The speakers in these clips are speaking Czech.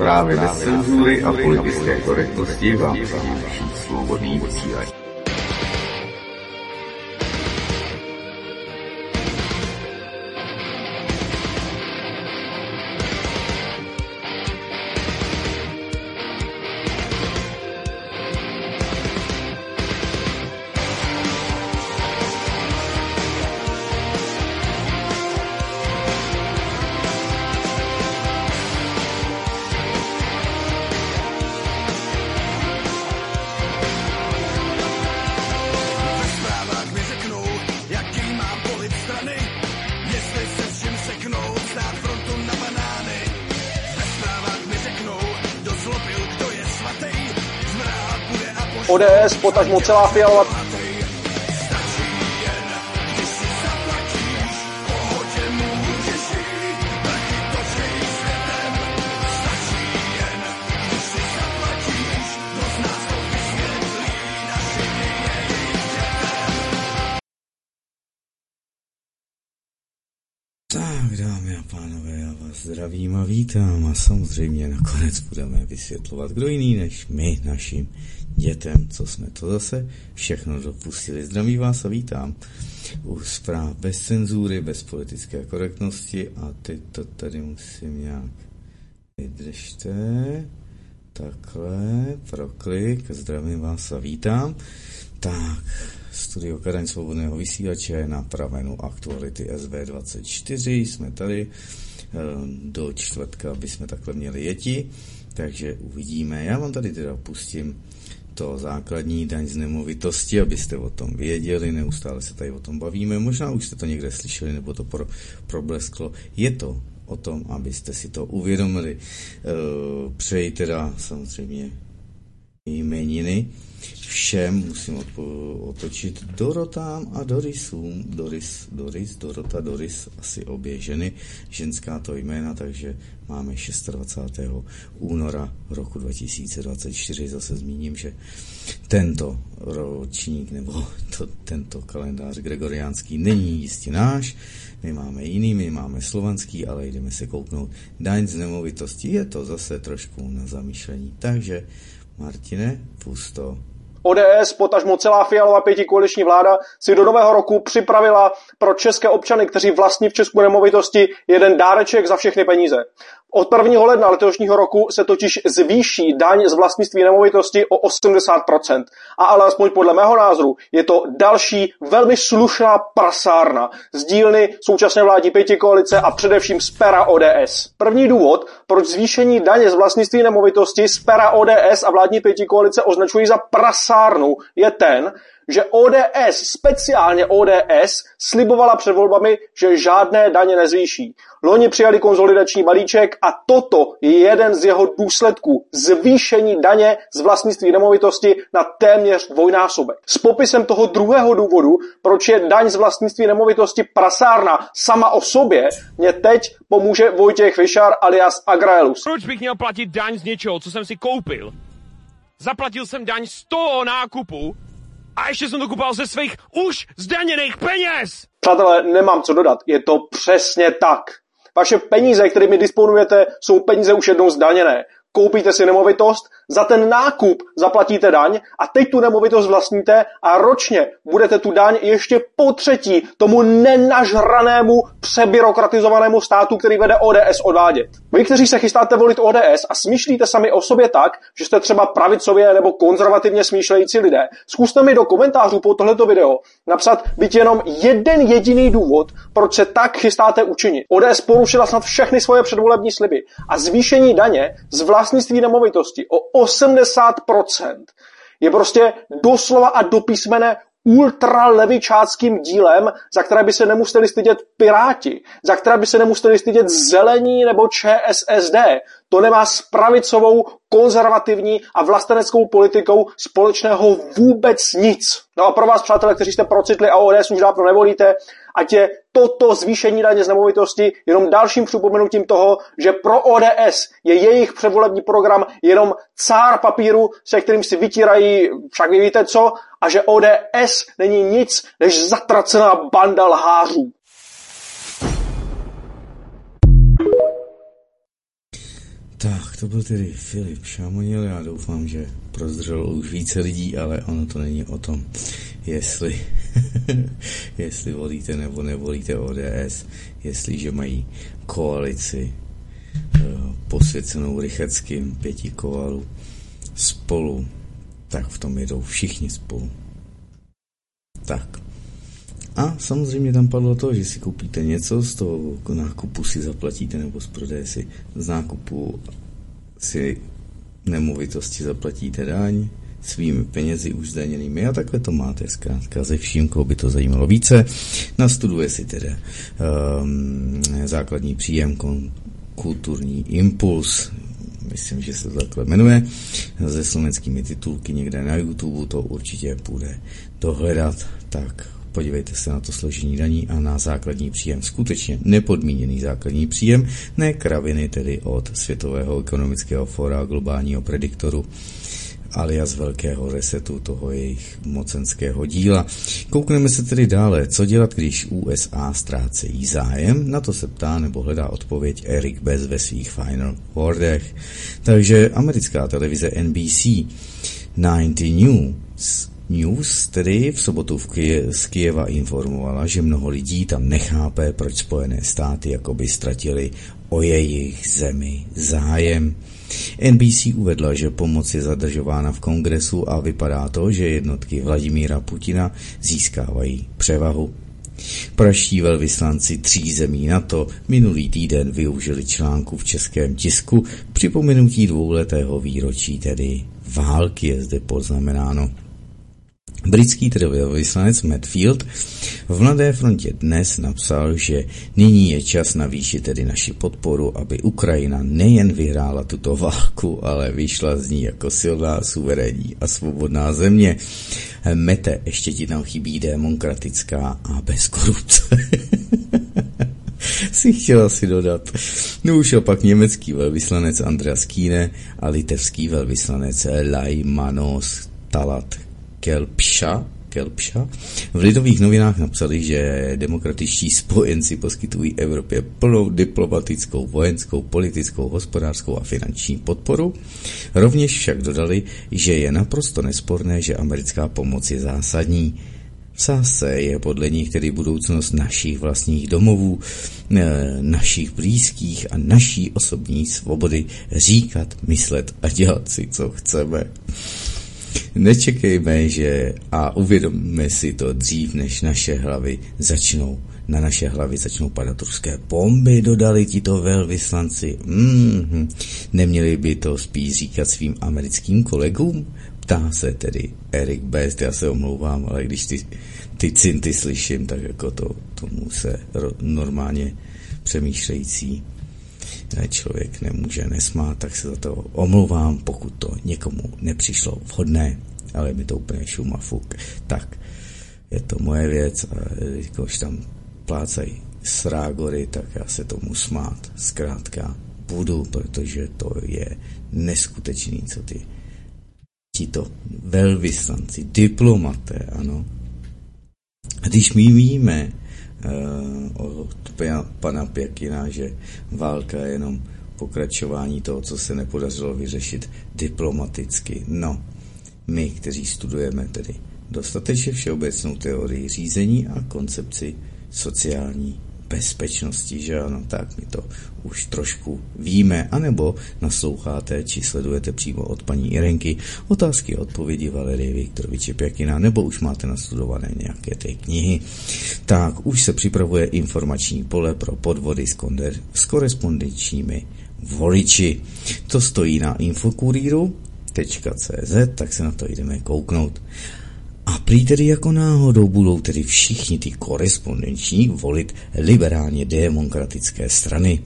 Právě bez cenzury a politické korektnosti vám přináší svobodný vysílač. ODS, potažmo celá Fialová a vás zdravím a vítám a samozřejmě nakonec budeme vysvětlovat, kdo jiný než my našim dětem, co jsme to zase všechno dopustili. Zdraví vás a vítám u zpráv bez cenzury, bez politické korektnosti a teď to tady musím nějak vydržte. Takhle, proklik, zdravím vás a vítám. Tak, studio Karaň Svobodného vysílače je na pravenu aktuality SV24, jsme tady eh, do čtvrtka, aby jsme takhle měli jeti, takže uvidíme. Já vám tady teda pustím to základní daň z nemovitosti, abyste o tom věděli, neustále se tady o tom bavíme, možná už jste to někde slyšeli, nebo to pro, problesklo. Je to o tom, abyste si to uvědomili. Eh, přeji teda samozřejmě jmeniny všem musím odpo- otočit Dorotám a Dorisům. Doris, Doris, Dorota, Doris, asi obě ženy, ženská to jména, takže máme 26. února roku 2024. Zase zmíním, že tento ročník nebo to, tento kalendář gregoriánský není jistě náš, my máme jiný, my máme slovanský, ale jdeme se kouknout. Daň z nemovitosti je to zase trošku na zamýšlení. Takže Martine, pusto. ODS, potažmo celá Fialová pětikoaliční vláda si do nového roku připravila pro české občany, kteří vlastní v Česku nemovitosti, jeden dáreček za všechny peníze. Od 1. ledna letošního roku se totiž zvýší daň z vlastnictví nemovitosti o 80%. A ale aspoň podle mého názoru je to další velmi slušná prasárna z dílny současné vládní pětikoalice a především z pera ODS. První důvod, proč zvýšení daně z vlastnictví nemovitosti z pera ODS a vládní pětikoalice označují za prasárnu, je ten, že ODS, speciálně ODS, slibovala před volbami, že žádné daně nezvýší. Loni přijali konzolidační balíček a toto je jeden z jeho důsledků. Zvýšení daně z vlastnictví nemovitosti na téměř dvojnásobek. S popisem toho druhého důvodu, proč je daň z vlastnictví nemovitosti prasárna sama o sobě, mě teď pomůže Vojtěch Vyšar alias Agraelus. Proč bych měl platit daň z něčeho, co jsem si koupil? Zaplatil jsem daň z toho nákupu, a ještě jsem to kupoval ze svých už zdaněných peněz! Přátelé, nemám co dodat. Je to přesně tak. Vaše peníze, kterými disponujete, jsou peníze už jednou zdaněné koupíte si nemovitost, za ten nákup zaplatíte daň a teď tu nemovitost vlastníte a ročně budete tu daň ještě po třetí tomu nenažranému přebyrokratizovanému státu, který vede ODS odvádět. Vy, kteří se chystáte volit ODS a smýšlíte sami o sobě tak, že jste třeba pravicově nebo konzervativně smýšlející lidé, zkuste mi do komentářů po tohleto video napsat byť jenom jeden jediný důvod, proč se tak chystáte učinit. ODS porušila snad všechny svoje předvolební sliby a zvýšení daně zvládá vlastnictví nemovitosti o 80% je prostě doslova a do písmene ultralevičáckým dílem, za které by se nemuseli stydět Piráti, za které by se nemuseli stydět Zelení nebo ČSSD. To nemá s pravicovou, konzervativní a vlasteneckou politikou společného vůbec nic. No a pro vás, přátelé, kteří jste procitli a ODS už dávno nevolíte, ať je toto zvýšení daně z nemovitosti jenom dalším připomenutím toho, že pro ODS je jejich předvolební program jenom cár papíru, se kterým si vytírají, však vy víte co, a že ODS není nic než zatracená banda lhářů. Tak, to byl tedy Filip Šamonil, já doufám, že prozdřelo už více lidí, ale ono to není o tom, jestli, jestli volíte nebo nevolíte ODS, jestliže mají koalici eh, posvěcenou Rycheckým pěti kovalu spolu, tak v tom jedou všichni spolu. Tak. A samozřejmě tam padlo to, že si koupíte něco, z toho nákupu si zaplatíte, nebo z prodeje si z nákupu si nemovitosti zaplatíte daň svými penězi už zdaněnými a takhle to máte zkrátka ze vším, koho by to zajímalo více. Nastuduje si teda um, základní příjem, kulturní impuls, myslím, že se to takhle jmenuje, se slovenskými titulky někde na YouTube, to určitě půjde dohledat, tak podívejte se na to složení daní a na základní příjem. Skutečně nepodmíněný základní příjem, ne kraviny tedy od Světového ekonomického fora globálního prediktoru, alias velkého resetu toho jejich mocenského díla. Koukneme se tedy dále, co dělat, když USA ztrácejí zájem, na to se ptá nebo hledá odpověď Eric Bez ve svých Final Wordech. Takže americká televize NBC 90 News News tedy v sobotu v Kije, z Kijeva informovala, že mnoho lidí tam nechápe, proč Spojené státy jakoby ztratili o jejich zemi zájem. NBC uvedla, že pomoc je zadržována v kongresu a vypadá to, že jednotky Vladimíra Putina získávají převahu. Praští velvyslanci tří zemí NATO minulý týden využili článku v českém tisku připomenutí dvouletého výročí, tedy války je zde poznamenáno. Britský tedy vyslanec Matfield v Mladé frontě dnes napsal, že nyní je čas navýšit tedy naši podporu, aby Ukrajina nejen vyhrála tuto válku, ale vyšla z ní jako silná, suverénní a svobodná země. Mete, ještě ti tam chybí demokratická a bez korupce. si chtěla si dodat. No už opak německý velvyslanec Andreas Kine a litevský velvyslanec Lajmanos Talat Kelpša, Kelpša v Lidových novinách napsali, že demokratičtí spojenci poskytují Evropě plnou diplomatickou, vojenskou, politickou, hospodářskou a finanční podporu. Rovněž však dodali, že je naprosto nesporné, že americká pomoc je zásadní. V je podle nich tedy budoucnost našich vlastních domovů, eh, našich blízkých a naší osobní svobody říkat, myslet a dělat si, co chceme. Nečekejme, že a uvědomme si to dřív, než naše hlavy začnou na naše hlavy začnou padat ruské bomby, dodali ti to velvyslanci. Mm-hmm. Neměli by to spíš říkat svým americkým kolegům? Ptá se tedy Erik Best, já se omlouvám, ale když ty, ty cinty slyším, tak jako to tomu se normálně přemýšlející člověk nemůže nesmát, tak se za to omlouvám, pokud to někomu nepřišlo vhodné, ale mi to úplně šuma fuk. Tak, je to moje věc a když tam plácají srágory, tak já se tomu smát zkrátka budu, protože to je neskutečný, co ty tito velvyslanci, diplomaté, ano. A když my víme, od pana Pěkina, že válka je jenom pokračování toho, co se nepodařilo vyřešit diplomaticky. No, my, kteří studujeme tedy dostatečně všeobecnou teorii řízení a koncepci sociální bezpečnosti, že ano, tak my to už trošku víme, anebo nasloucháte, či sledujete přímo od paní Irenky otázky a odpovědi Valerie Viktoroviče Pěkina, nebo už máte nastudované nějaké ty knihy, tak už se připravuje informační pole pro podvody s, konder, s korespondenčními voliči. To stojí na infokuriru.cz, tak se na to jdeme kouknout. A prý tedy jako náhodou budou tedy všichni ty korespondenční volit liberálně demokratické strany.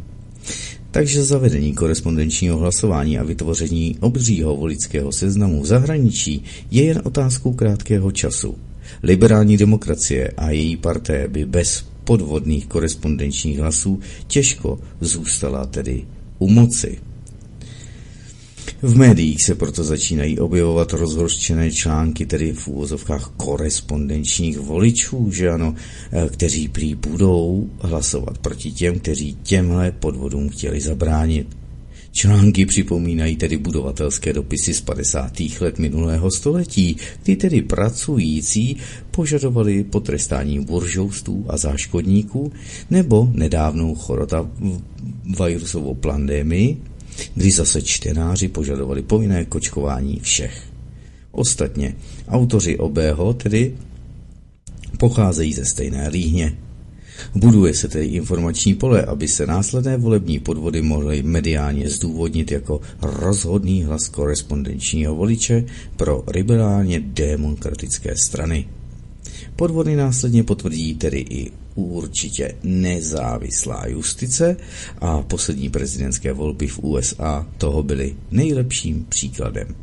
Takže zavedení korespondenčního hlasování a vytvoření obřího volického seznamu v zahraničí je jen otázkou krátkého času. Liberální demokracie a její parté by bez podvodných korespondenčních hlasů těžko zůstala tedy u moci. V médiích se proto začínají objevovat rozhořčené články, tedy v úvozovkách korespondenčních voličů, že ano, eh, kteří prý budou hlasovat proti těm, kteří těmhle podvodům chtěli zabránit. Články připomínají tedy budovatelské dopisy z 50. let minulého století, kdy tedy pracující požadovali potrestání buržoustů a záškodníků nebo nedávnou chorota virusovou pandemii, kdy zase čtenáři požadovali povinné kočkování všech. Ostatně autoři obého tedy pocházejí ze stejné líhně. Buduje se tedy informační pole, aby se následné volební podvody mohly mediálně zdůvodnit jako rozhodný hlas korespondenčního voliče pro liberálně demokratické strany. Podvody následně potvrdí tedy i určitě nezávislá justice a poslední prezidentské volby v USA toho byly nejlepším příkladem.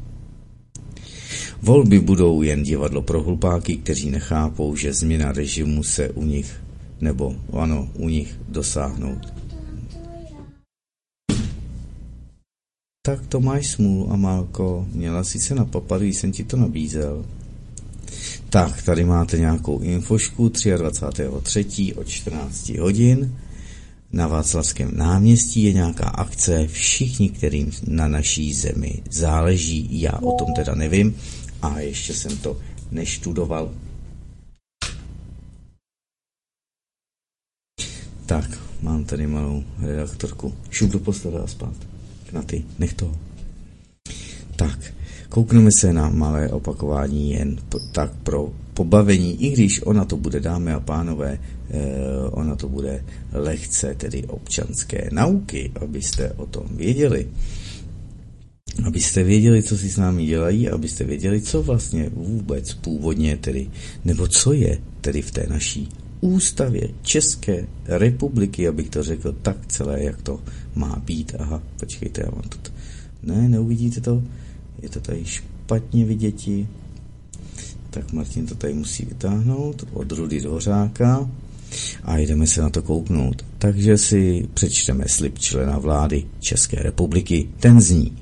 Volby budou jen divadlo pro hlupáky, kteří nechápou, že změna režimu se u nich nebo ano, u nich dosáhnout. Tak to máš smůlu, Amálko. Měla si se napapat, když jsem ti to nabízel. Tak, tady máte nějakou infošku 23.3. od 14 hodin. Na Václavském náměstí je nějaká akce, všichni, kterým na naší zemi záleží, já o tom teda nevím a ještě jsem to neštudoval, Tak, mám tady malou redaktorku. Šup do postele a spát. Na ty, nech to. Tak, koukneme se na malé opakování jen tak pro pobavení, i když ona to bude, dámy a pánové, eh, ona to bude lehce, tedy občanské nauky, abyste o tom věděli. Abyste věděli, co si s námi dělají, abyste věděli, co vlastně vůbec původně tedy, nebo co je tedy v té naší ústavě České republiky, abych to řekl tak celé, jak to má být. Aha, počkejte, já mám to. Ne, neuvidíte to? Je to tady špatně viděti. Tak Martin to tady musí vytáhnout od Rudy Dvořáka a jdeme se na to kouknout. Takže si přečteme slib člena vlády České republiky. Ten zní.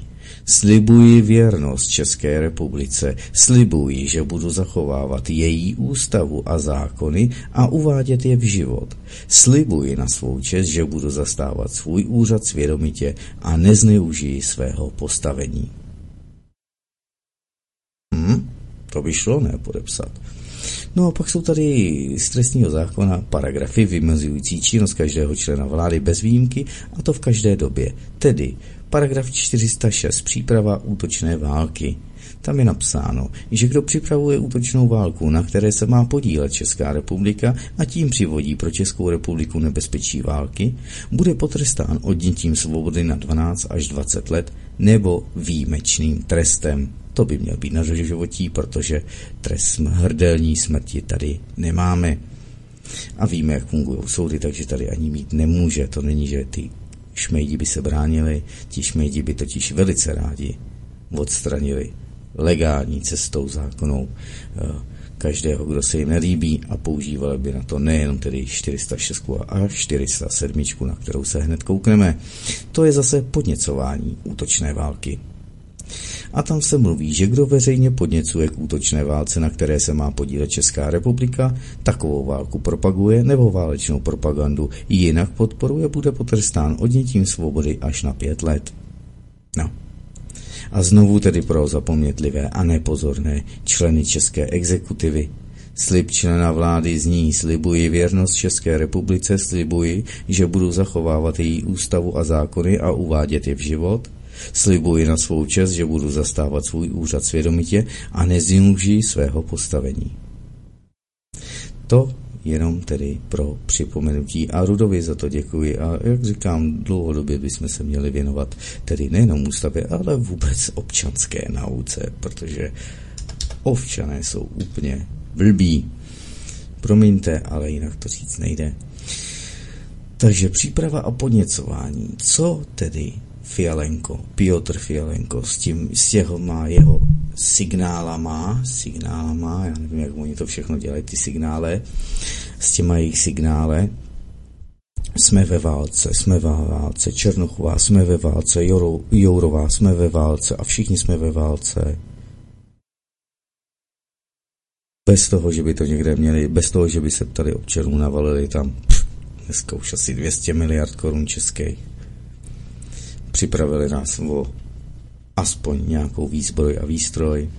Slibuji věrnost České republice, slibuji, že budu zachovávat její ústavu a zákony a uvádět je v život. Slibuji na svou čest, že budu zastávat svůj úřad svědomitě a nezneužiji svého postavení. To by šlo nepodepsat. No a pak jsou tady z trestního zákona paragrafy vymezující činnost každého člena vlády bez výjimky a to v každé době. Tedy Paragraf 406. Příprava útočné války. Tam je napsáno, že kdo připravuje útočnou válku, na které se má podílet Česká republika a tím přivodí pro Českou republiku nebezpečí války, bude potrestán odnětím svobody na 12 až 20 let nebo výjimečným trestem. To by měl být na životí, protože trest hrdelní smrti tady nemáme. A víme, jak fungují soudy, takže tady ani mít nemůže. To není, že ty Šmejdi by se bránili, ti šmejdi by totiž velice rádi odstranili legální cestou zákonou eh, každého, kdo se jim nelíbí a používali by na to nejenom tedy 406 a 407, na kterou se hned koukneme. To je zase podněcování útočné války. A tam se mluví, že kdo veřejně podněcuje k útočné válce, na které se má podílet Česká republika, takovou válku propaguje nebo válečnou propagandu jinak podporuje, bude potrestán odnětím svobody až na pět let. No. A znovu tedy pro zapomnětlivé a nepozorné členy České exekutivy. Slib člena vlády zní, slibuji věrnost České republice, slibuji, že budu zachovávat její ústavu a zákony a uvádět je v život – Slibuji na svou čest, že budu zastávat svůj úřad svědomitě a nezneužiji svého postavení. To jenom tedy pro připomenutí a Rudovi za to děkuji a jak říkám, dlouhodobě bychom se měli věnovat tedy nejenom ústavě, ale vůbec občanské nauce, protože ovčané jsou úplně blbí. Promiňte, ale jinak to říct nejde. Takže příprava a podněcování. Co tedy Fialenko, Piotr Fialenko, s tím, s těho má jeho signálama, signálama, já nevím, jak oni to všechno dělají, ty signály, s těma jejich signále, jsme ve válce, jsme ve válce, Černochová, jsme ve válce, Jourová, jsme ve válce a všichni jsme ve válce. Bez toho, že by to někde měli, bez toho, že by se tady občanů navalili tam, pff, dneska už asi 200 miliard korun českých připravili nás o aspoň nějakou výzbroj a výstroj.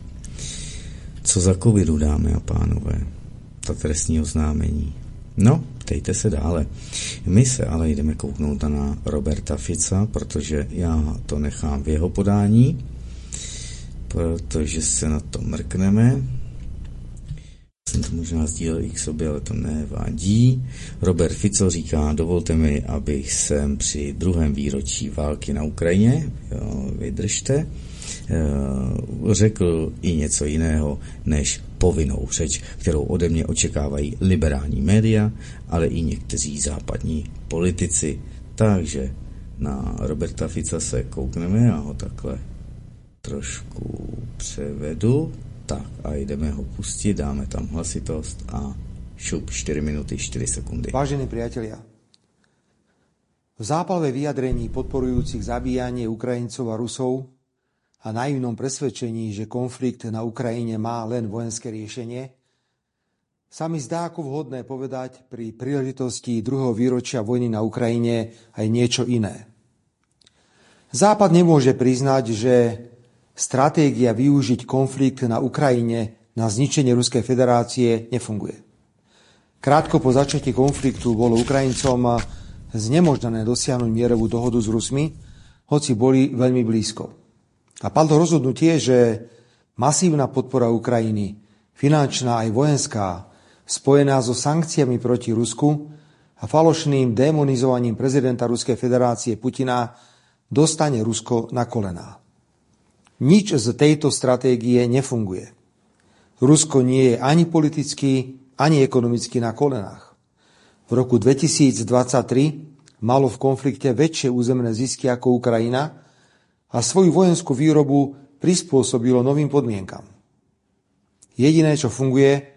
Co za covidu, dámy a pánové? Ta trestní oznámení. No, ptejte se dále. My se ale jdeme kouknout na Roberta Fica, protože já to nechám v jeho podání, protože se na to mrkneme jsem to možná sdílel i k sobě, ale to nevadí. Robert Fico říká, dovolte mi, abych sem při druhém výročí války na Ukrajině, jo, vydržte, eh, řekl i něco jiného než povinnou řeč, kterou ode mě očekávají liberální média, ale i někteří západní politici. Takže na Roberta Fica se koukneme, a ho takhle trošku převedu. Tak a jdeme ho pustit, dáme tam hlasitost a šup 4 minuty 4 sekundy. Vážení priatelia, v zápalve vyjadrení podporujúcich zabíjanie Ukrajincov a Rusov a naivnom presvedčení, že konflikt na Ukrajine má len vojenské riešenie, sa mi zdá ako vhodné povedať pri príležitosti druhého výročia vojny na Ukrajine aj niečo iné. Západ nemôže priznať, že stratégia využiť konflikt na Ukrajine na zničenie Ruskej federácie nefunguje. Krátko po začatí konfliktu bolo Ukrajincom znemožnené dosiahnuť mierovú dohodu s Rusmi, hoci boli veľmi blízko. A padlo rozhodnutie, že masívna podpora Ukrajiny, finančná aj vojenská, spojená so sankciami proti Rusku a falošným demonizovaním prezidenta Ruskej federácie Putina dostane Rusko na kolená. Nič z tejto stratégie nefunguje. Rusko nie je ani politicky, ani ekonomicky na kolenách. V roku 2023 malo v konflikte väčšie územné zisky ako Ukrajina a svoju vojenskú výrobu prispôsobilo novým podmienkam. Jediné, čo funguje,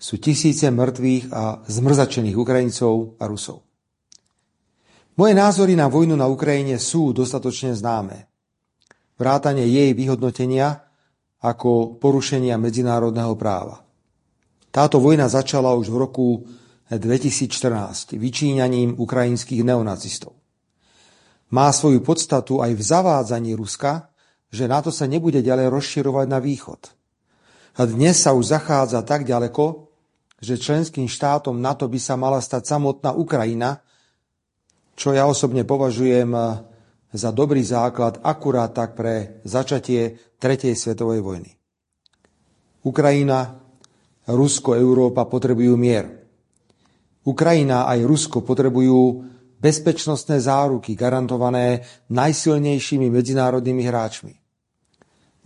sú tisíce mŕtvych a zmrzačených Ukrajincov a Rusov. Moje názory na vojnu na Ukrajine sú dostatočne známe vrátane jej vyhodnotenia ako porušenia medzinárodného práva. Táto vojna začala už v roku 2014 vyčíňaním ukrajinských neonacistov. Má svoju podstatu aj v zavádzaní Ruska, že NATO sa nebude ďalej rozširovať na východ. A dnes sa už zachádza tak ďaleko, že členským štátom NATO by sa mala stať samotná Ukrajina, čo ja osobne považujem za dobrý základ akurát tak pre začatie Tretej svetovej vojny. Ukrajina, Rusko, Európa potrebujú mier. Ukrajina aj Rusko potrebujú bezpečnostné záruky garantované najsilnejšími medzinárodnými hráčmi.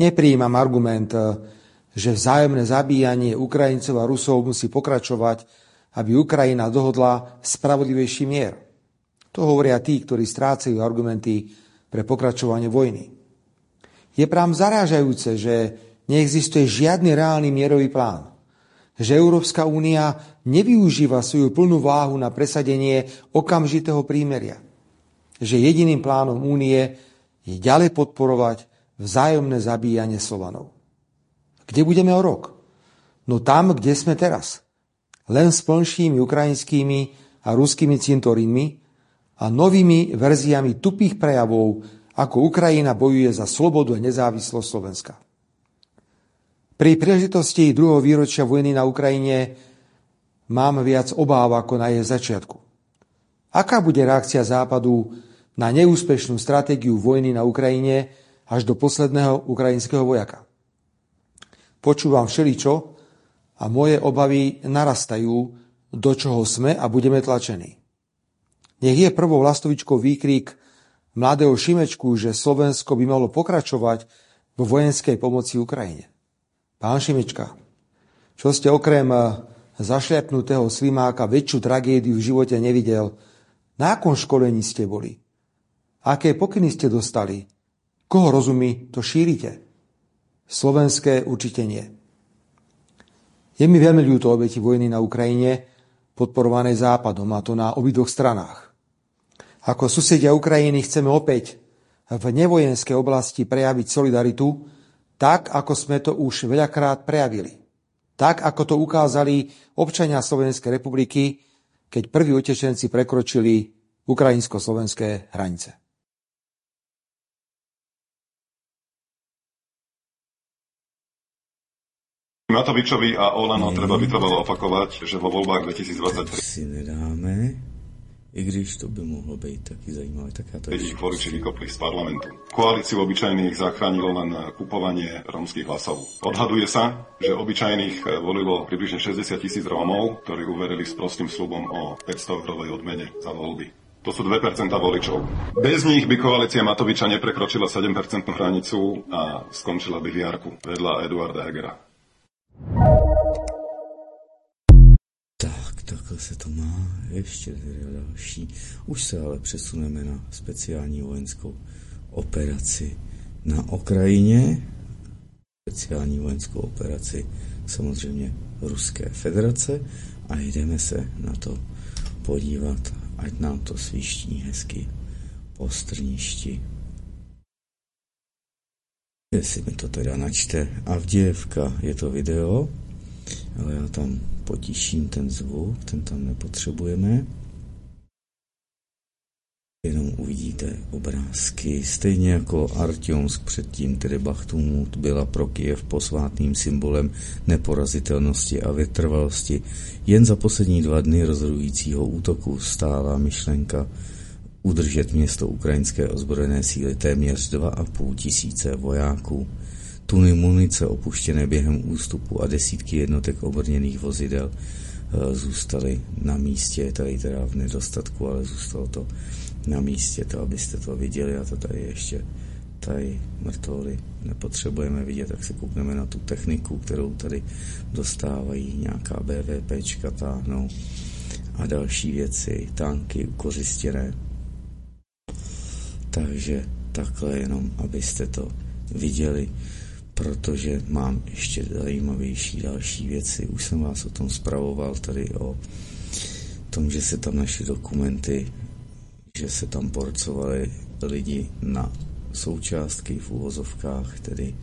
Nepríjmam argument, že vzájomné zabíjanie Ukrajincov a Rusov musí pokračovať, aby Ukrajina dohodla spravodlivejší mier – to hovoria tí, ktorí strácajú argumenty pre pokračovanie vojny. Je prám zarážajúce, že neexistuje žiadny reálny mierový plán. Že Európska únia nevyužíva svoju plnú váhu na presadenie okamžitého prímeria. Že jediným plánom únie je ďalej podporovať vzájomné zabíjanie Slovanov. Kde budeme o rok? No tam, kde sme teraz. Len s plnšími ukrajinskými a ruskými cintorínmi, a novými verziami tupých prejavov, ako Ukrajina bojuje za slobodu a nezávislosť Slovenska. Pri príležitosti druhého výročia vojny na Ukrajine mám viac obáv ako na jej začiatku. Aká bude reakcia Západu na neúspešnú stratégiu vojny na Ukrajine až do posledného ukrajinského vojaka? Počúvam všeličo a moje obavy narastajú, do čoho sme a budeme tlačení. Nech je prvou lastovičkou výkrik mladého Šimečku, že Slovensko by malo pokračovať vo vojenskej pomoci Ukrajine. Pán Šimečka, čo ste okrem eh, zašľapnutého slimáka väčšiu tragédiu v živote nevidel, na akom školení ste boli? Aké pokyny ste dostali? Koho rozumí, to šírite? Slovenské určite nie. Je mi veľmi ľúto obeti vojny na Ukrajine, podporovanej Západom, a to na obidvoch stranách. Ako susedia Ukrajiny chceme opäť v nevojenské oblasti prejaviť solidaritu, tak ako sme to už veľakrát prejavili. Tak ako to ukázali občania Slovenskej republiky, keď prví utečenci prekročili ukrajinsko-slovenské hranice. Matovičovi a Olano treba vytrvalo opakovať, že vo voľbách 2023... Si nedáme i když to by mohlo být taky zajímavé, tak já to ich voliči vykopli z parlamentu. Koalíciu obyčajných zachránilo len kupovanie rómskych hlasov. Odhaduje sa, že obyčajných volilo približne 60 tisíc Rómov, ktorí uverili s prostým slubom o 500 eurovej odmene za voľby. To sú 2% voličov. Bez nich by koalícia Matoviča neprekročila 7% hranicu a skončila by v Jarku vedľa Eduarda Hegera. Tak, takhle se to má. Ještě další. Už se ale přesuneme na speciální vojenskou operaci na Ukrajině. Speciální vojenskou operaci samozřejmě Ruské federace a jdeme se na to podívat, ať nám to sviští hezky po strništi. Jestli mi to teda načte. Avdějevka je to video, ale já tam potiším ten zvuk, ten tam nepotřebujeme. Jenom uvidíte obrázky. Stejně jako Artyomsk předtím, tedy Bachtumut, byla pro Kiev posvátným symbolem neporazitelnosti a vytrvalosti. Jen za poslední dva dny rozhodujícího útoku stála myšlenka udržet město ukrajinské ozbrojené síly téměř 2,5 tisíce vojáků. Tuny munice opuštěné během ústupu a desítky jednotek obrněných vozidel eh, zůstaly na místě, tady teda v nedostatku, ale zůstalo to na místě, to abyste to viděli. A to tady ještě tady mrtvoly nepotřebujeme vidět, tak se koukneme na tu techniku, kterou tady dostávají, nějaká BVPčka táhnou a další věci, tanky ukořistěné. Takže takhle jenom, abyste to viděli protože mám ještě zajímavější další věci. Už jsem vás o tom zpravoval tady o tom, že se tam našly dokumenty, že se tam porcovali lidi na součástky v úvozovkách, tedy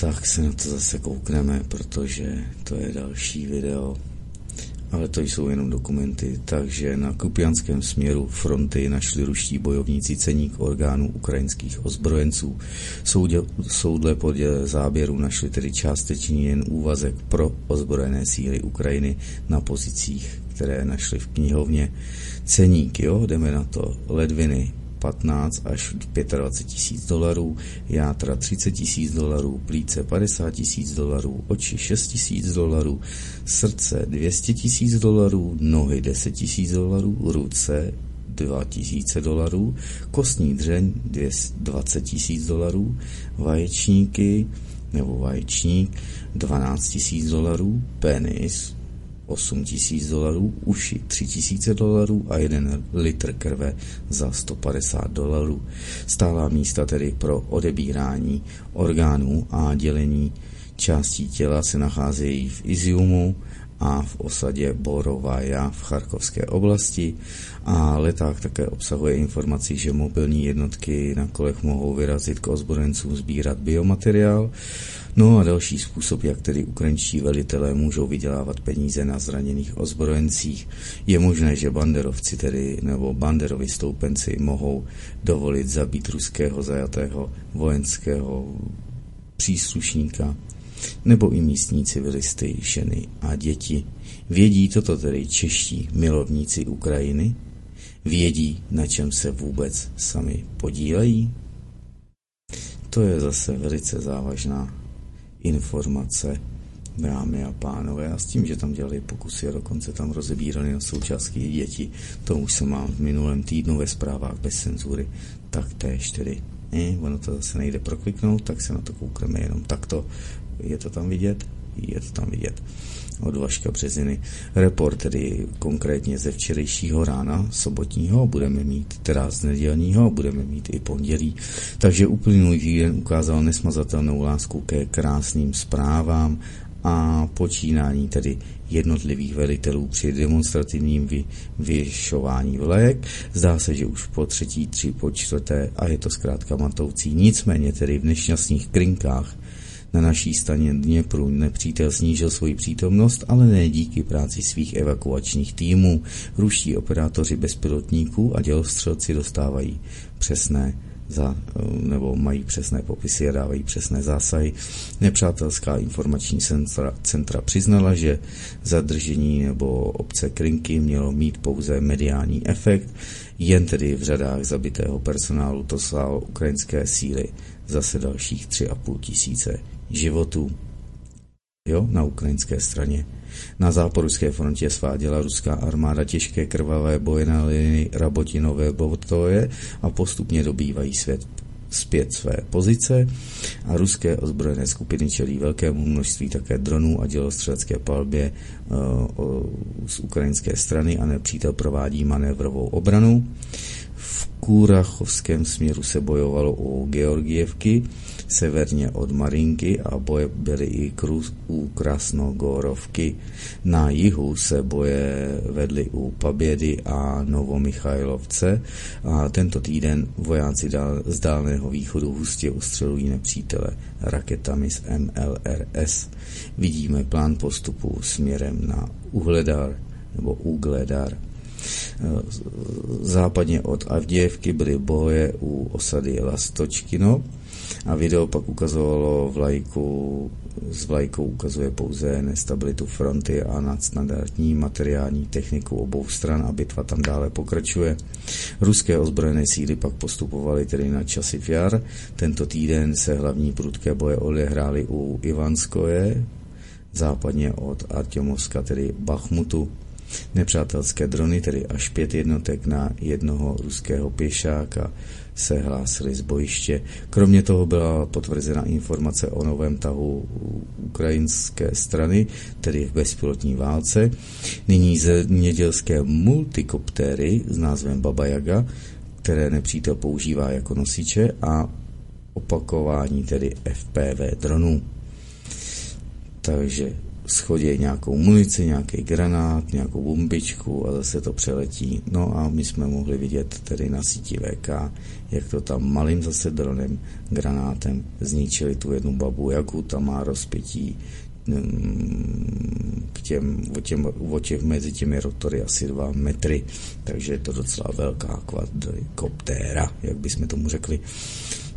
tak se na to zase koukneme, protože to je další video ale to jsou jenom dokumenty, takže na kupianském směru fronty našli ruští bojovníci ceník orgánů ukrajinských ozbrojenců. Soudě, soudle podle záběru našli tedy částečný jen úvazek pro ozbrojené síly Ukrajiny na pozicích, které našli v knihovně. Ceník, jo, jdeme na to. Ledviny, 15 až 25 tisíc dolarů, játra 30 tisíc dolarů, plíce 50 tisíc dolarů, oči 6 tisíc dolarů, srdce 200 tisíc dolarů, nohy 10 tisíc dolarů, ruce 2000 dolarů, kostní dřeň 20 tisíc dolarů, vaječníky nebo vaječník 12 tisíc dolarů, penis 8 tisíc dolarů, uši 3 tisíce dolarů a 1 litr krve za 150 dolarů. Stálá místa tedy pro odebírání orgánů a dělení částí těla se nacházejí v Iziumu a v osadě Borovaja v Charkovské oblasti a leták také obsahuje informaci, že mobilní jednotky na kolech mohou vyrazit k ozbrojencům sbírat biomateriál No a další způsob, jak tedy ukrajinští velitelé můžou vydělávat peníze na zraněných ozbrojencích. Je možné, že banderovci tedy nebo banderovi stoupenci mohou dovolit zabít ruského zajatého vojenského příslušníka nebo i místní civilisty, ženy a děti. Vědí toto tedy čeští milovníci Ukrajiny? Vědí, na čem se vůbec sami podílejí? To je zase velice závažná informace, dámy a pánové, a s tím, že tam dělali pokusy a dokonce tam rozebírali na součástky děti, to už se mám v minulém týdnu ve zprávách bez cenzury, tak též tedy. Ne, ono to zase nejde prokliknout, tak se na to koukneme jenom takto. Je to tam vidět? Je to tam vidět od Vaška Březiny. Report tedy konkrétně ze včerejšího rána, sobotního, budeme mít teda z nedělního, budeme mít i pondělí. Takže uplynulý týden ukázal nesmazatelnou lásku ke krásným zprávám a počínání tedy jednotlivých velitelů při demonstrativním vy, vyšování vlajek. Zdá se, že už po třetí, tři, po čtvrté a je to zkrátka matoucí. Nicméně tedy v nešťastných krinkách na naší staně Dněpru nepřítel snížil svoji přítomnost, ale ne díky práci svých evakuačních týmů. Ruští operátoři bezpilotníků a dělostřelci dostávají přesné za, nebo mají přesné popisy a dávají přesné zásahy. Nepřátelská informační centra, centra přiznala, že zadržení nebo obce Krinky mělo mít pouze mediální efekt, jen tedy v řadách zabitého personálu to stálo ukrajinské síly zase dalších 3,5 tisíce životů. Jo, na ukrajinské straně. Na záporuské frontě sváděla ruská armáda těžké krvavé boje na linii Rabotinové Botoje a postupně dobývají svět zpět své pozice a ruské ozbrojené skupiny čelí velkému množství také dronů a dělostřelecké palbě uh, z ukrajinské strany a nepřítel provádí manévrovou obranu. V Kůrachovském směru se bojovalo o Georgievky, severně od Marinky a boje byly i u Krasnogorovky. Na jihu se boje vedly u Pabědy a Novomichajlovce a tento týden vojáci z dálného východu hustě ustřelují nepřítele raketami z MLRS. Vidíme plán postupu směrem na Uhledar nebo Ugledar. Západně od Avdějevky byly boje u osady Lastočkino a video pak ukazovalo vlajku, s vlajkou ukazuje pouze nestabilitu fronty a nadstandardní materiální techniku obou stran a bitva tam dále pokračuje. Ruské ozbrojené síly pak postupovaly tedy na Časiv Jar. Tento týden se hlavní prudké boje odehrály u Ivanskoje, západně od Artyomovska, tedy Bachmutu. Nepřátelské drony, tedy až pět jednotek na jednoho ruského pěšáka, se hlásili z bojiště. Kromě toho byla potvrzena informace o novém tahu ukrajinské strany, tedy v bezpilotní válce. Nyní zemědělské multikoptéry s názvem Baba Yaga, které nepřítel používá jako nosiče a opakování tedy FPV dronů. Takže schodí nějakou munici, nějaký granát, nějakou bombičku a zase to přeletí. No a my jsme mohli vidět tedy na síti VK, jak to tam malým zase dronem, granátem zničili tu jednu babu, jakou tam má rozpětí mm, k těm, o, těm, o těch mezi těmi rotory asi dva metry, takže je to docela velká kvadrikoptéra, jak bychom tomu řekli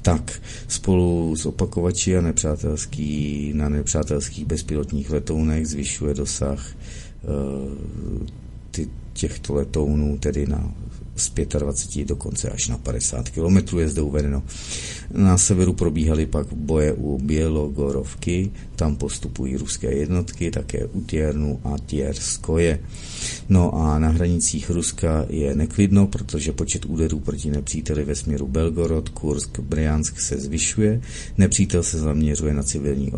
tak spolu s opakovači a nepřátelský, na nepřátelských bezpilotních letounech zvyšuje dosah uh, ty, těchto letounů tedy na z 25 dokonce až na 50 km je zde uvedeno. Na severu probíhaly pak boje u Bělogorovky, tam postupují ruské jednotky, také u Tiernu a Tierskoje. No a na hranicích Ruska je neklidno, protože počet úderů proti nepříteli ve směru Belgorod, Kursk, Bryansk se zvyšuje. Nepřítel se zaměřuje na civilní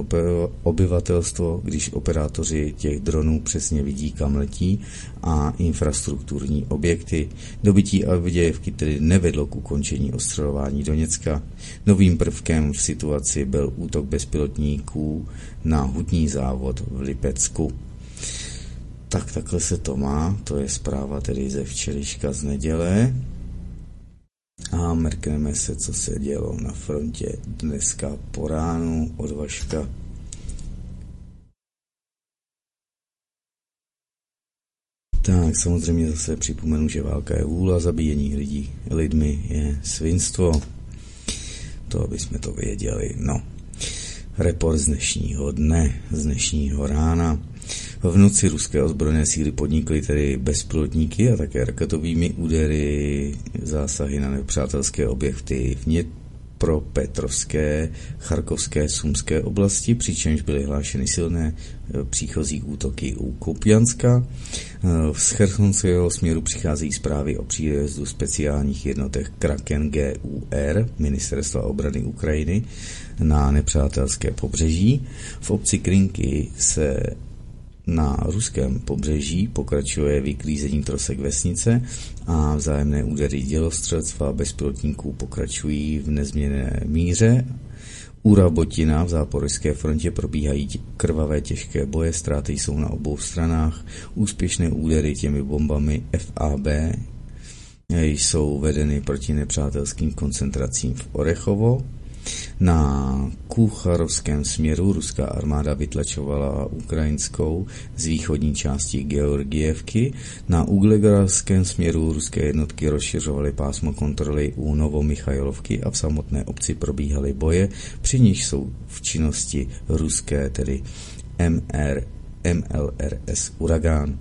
obyvatelstvo, když operátoři těch dronů přesně vidí, kam letí a infrastrukturní objekty. Dobytí Avdějevky tedy nevedlo k ukončení ostřelování Doněcka. Novým prvkem v situaci byl útok bezpilotníků na hutní závod v Lipecku. Tak takhle se to má, to je zpráva tedy ze včeliška z neděle. A mrkneme se, co se dělo na frontě dneska po ránu od Vaška. Tak samozřejmě zase připomenu, že válka je vůle a zabíjení lidí lidmi je svinstvo. To, aby jsme to věděli. No. Report z dnešního dne, z dnešního rána. V noci ruské ozbrojené síly podnikly tedy bezpilotníky a také raketovými údery zásahy na nepřátelské objekty v pro Petrovské, Charkovské, Sumské oblasti, přičemž byly hlášeny silné e, příchozí útoky u Kupjanska. E, z Chersonského směru přicházejí zprávy o příjezdu speciálních jednotek Kraken GUR, Ministerstva obrany Ukrajiny, na nepřátelské pobřeží. V obci Krinky se na ruském pobřeží pokračuje vyklízení trosek vesnice a vzájemné údery dělostřelectva bezpilotníků pokračují v nezměné míře. U Rabotina v záporožské frontě probíhají krvavé těžké boje, ztráty jsou na obou stranách, úspěšné údery těmi bombami FAB jsou vedeny proti nepřátelským koncentracím v Orechovo. Na Kucharovském směru ruská armáda vytlačovala ukrajinskou z východní části Georgievky. Na Uglegorovském směru ruské jednotky rozšiřovaly pásmo kontroly u Novomichajlovky a v samotné obci probíhaly boje, při nich jsou v činnosti ruské, tedy MR, MLRS Uragán.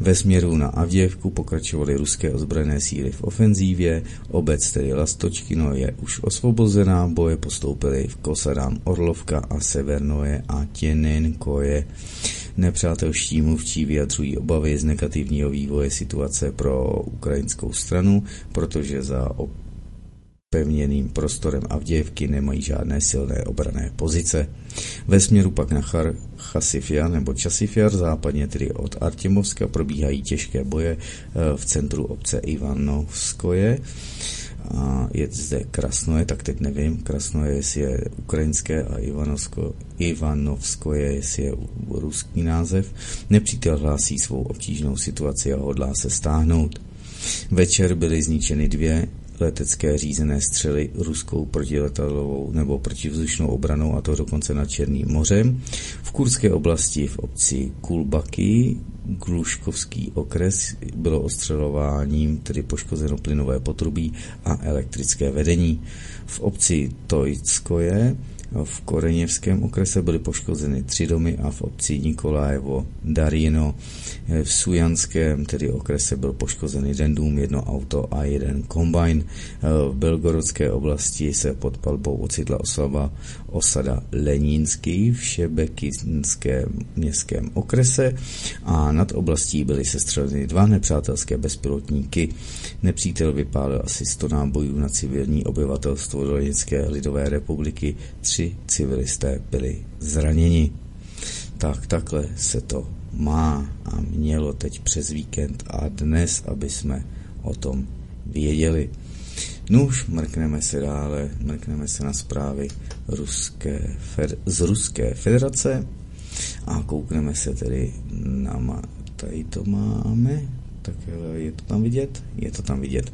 Ve směru na Avděvku pokračovaly ruské ozbrojené síly v ofenzívě, obec tedy Lastočkino je už osvobozená, boje postoupily v Kosadám Orlovka a Severnoje a Těnenkoje. Nepřátelští mluvčí vyjadřují obavy z negativního vývoje situace pro ukrajinskou stranu, protože za pevněným prostorem Avdějevky nemají žádné silné obrané pozice. Ve směru pak na Char Chasifia nebo Časifjar, západně tedy od Artemovska, probíhají těžké boje eh, v centru obce Ivanovskoje. A je zde Krasnoje, tak teď nevím, Krasnoje, jestli je ukrajinské a Ivanovsko, Ivanovskoje, jestli je ruský název. Nepřítel hlásí svou obtížnou situaci a hodlá se stáhnout. Večer byly zničeny dvě letecké řízené střely ruskou protiletadlovou nebo protivzdušnou obranou, a to dokonce nad Černým mořem. V Kurské oblasti v obci Kulbaky Gluškovský okres bylo ostřelováním tedy poškozeno plynové potrubí a elektrické vedení. V obci Tojcoje v Koreněvském okrese byly poškozeny tři domy a v obci Nikolajevo Darino v Sujanském, tedy okrese, byl poškozen jeden dům, jedno auto a jeden kombajn. V Belgorodské oblasti se pod palbou ocitla oslava osada Lenínský v Šebekinském městském okrese a nad oblastí byly sestřeleny dva nepřátelské bezpilotníky. Nepřítel vypálil asi 100 nábojů na civilní obyvatelstvo Doněcké lidové republiky, tři civilisté byli zraněni. Tak takhle se to má a mělo teď přes víkend a dnes, aby jsme o tom věděli. Nuž, mrkneme se dále, mrkneme se na zprávy ruské, z Ruské federace a koukneme se tedy na, tady to máme, tak je to tam vidět? Je to tam vidět.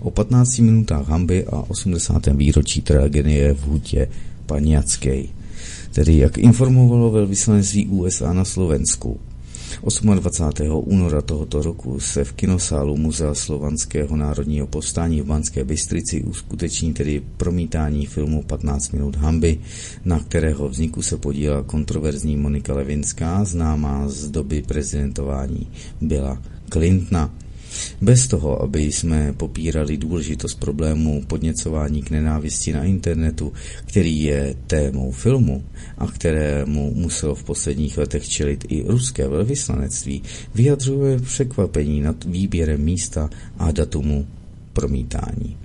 O 15 minutách hamby a 80. výročí tragédie v hutě Paniackej. Tedy jak informovalo velvyslanectví USA na Slovensku, 28. února tohoto roku se v kinosálu Muzea slovanského národního povstání v Banské Bystrici uskuteční tedy promítání filmu 15 minut hamby, na kterého vzniku se podílela kontroverzní Monika Levinská, známá z doby prezidentování Byla Clintona. Bez toho, aby jsme popírali důležitost problému podněcování k nenávisti na internetu, který je témou filmu a kterému muselo v posledních letech čelit i ruské velvyslanectví, vyjadřuje překvapení nad výběrem místa a datumu promítání.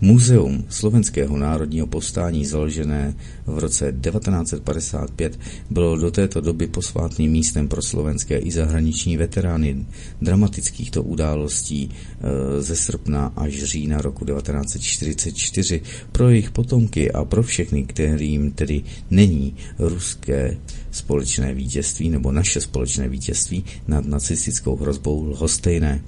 Muzeum slovenského národního povstání založené v roce 1955 bylo do této doby posvátným místem pro slovenské i zahraniční veterány dramatickýchto událostí e, ze srpna až října roku 1944 pro jejich potomky a pro všechny, kterým tedy není ruské společné vítězství nebo naše společné vítězství nad nacistickou hrozbou lhostejné.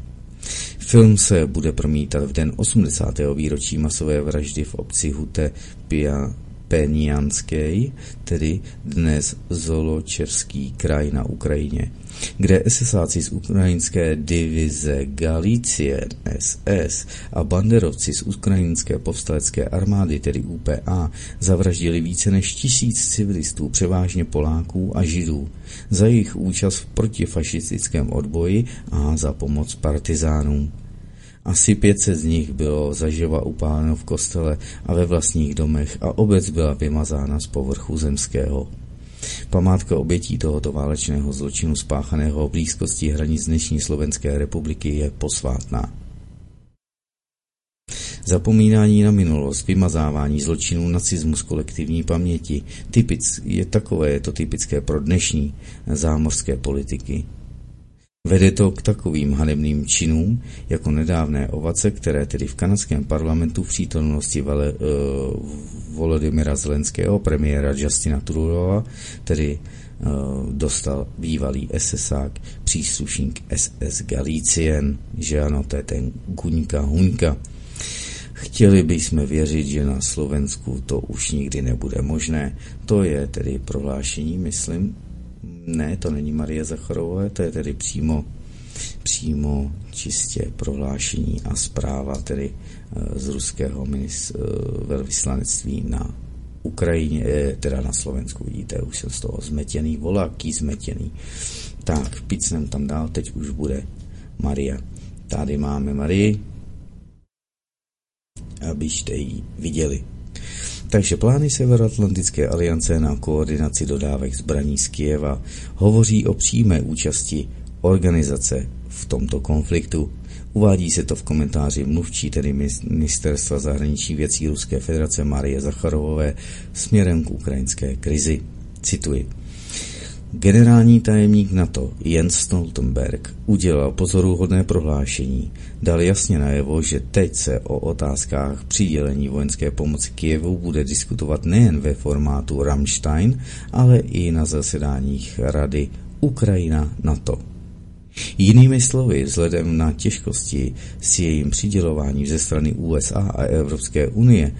Film se bude promítat v den 80. výročí masové vraždy v obci Hute Pia Penianskej, tedy dnes Zoločevský kraj na Ukrajině, kde SSáci z ukrajinské divize Galicie SS a banderovci z ukrajinské povstalecké armády, tedy UPA, zavraždili více než tisíc civilistů, převážně Poláků a Židů, za jejich účast v protifašistickém odboji a za pomoc partizánům. Asi 500 z nich bylo zaživa upáleno v kostele a ve vlastních domech a obec byla vymazána z povrchu zemského. Památka obětí tohoto válečného zločinu spáchaného v blízkosti hranic dnešní Slovenské republiky je posvátná. Zapomínání na minulost, vymazávání zločinů nacismu z kolektivní paměti, typic, je takové je to typické pro dnešní zámořské politiky. Vede to k takovým hanebným činům, jako nedávné ovace, které tedy v kanadském parlamentu v přítomnosti Vale, uh, Volodymyra Zelenského, premiéra Justina Trudova, tedy uh, dostal bývalý SSák, příslušník SS Galicien, že ano, to je ten Guňka Huňka. Chtěli bychom věřit, že na Slovensku to už nikdy nebude možné. To je tedy prohlášení, myslím. Ne, to není Marie Zacharové, to je tedy přímo, přímo čistě prohlášení a zpráva tedy eh, z ruského minis, eh, velvyslanectví na Ukrajině, eh, teda na Slovensku, vidíte, už jsem z toho zmetěný, volaký zmetěný. Tak, picnem tam dál, teď už bude Maria. Tady máme Marii, abyste ji viděli. Takže plány Severoatlantické aliance na koordinaci dodávek zbraní z Kieva hovoří o přímé účasti organizace v tomto konfliktu. Uvádí se to v komentáři mluvčí, tedy ministerstva zahraničí věcí Ruské federace Marie Zacharovové směrem k ukrajinské krizi. Cituji. Generální tajemník NATO Jens Stoltenberg udělal pozoruhodné prohlášení. Dal jasně najevo, že teď se o otázkách přidělení vojenské pomoci Kijevu bude diskutovat nejen ve formátu Rammstein, ale i na zasedáních Rady Ukrajina NATO. Jinými slovy, vzhledem na těžkosti s jejím přidělováním ze strany USA a Evropské unie,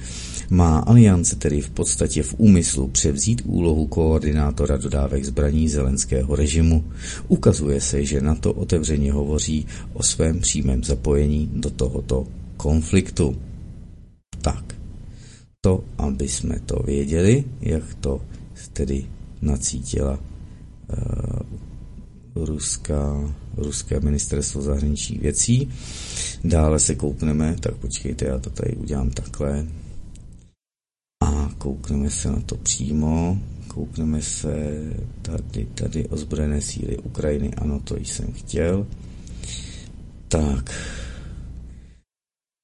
má aliance tedy v podstatě v úmyslu převzít úlohu koordinátora dodávek zbraní zelenského režimu. Ukazuje se, že na to otevřeně hovoří o svém přímém zapojení do tohoto konfliktu. Tak, to, aby jsme to věděli, jak to tedy nacítila uh, ruská, ruské ministerstvo zahraničí věcí. Dále se koupneme, tak počkejte, já to tady udělám takhle, a koukneme se na to přímo. Koukneme se tady, tady ozbrojené síly Ukrajiny. Ano, to jsem chtěl. Tak.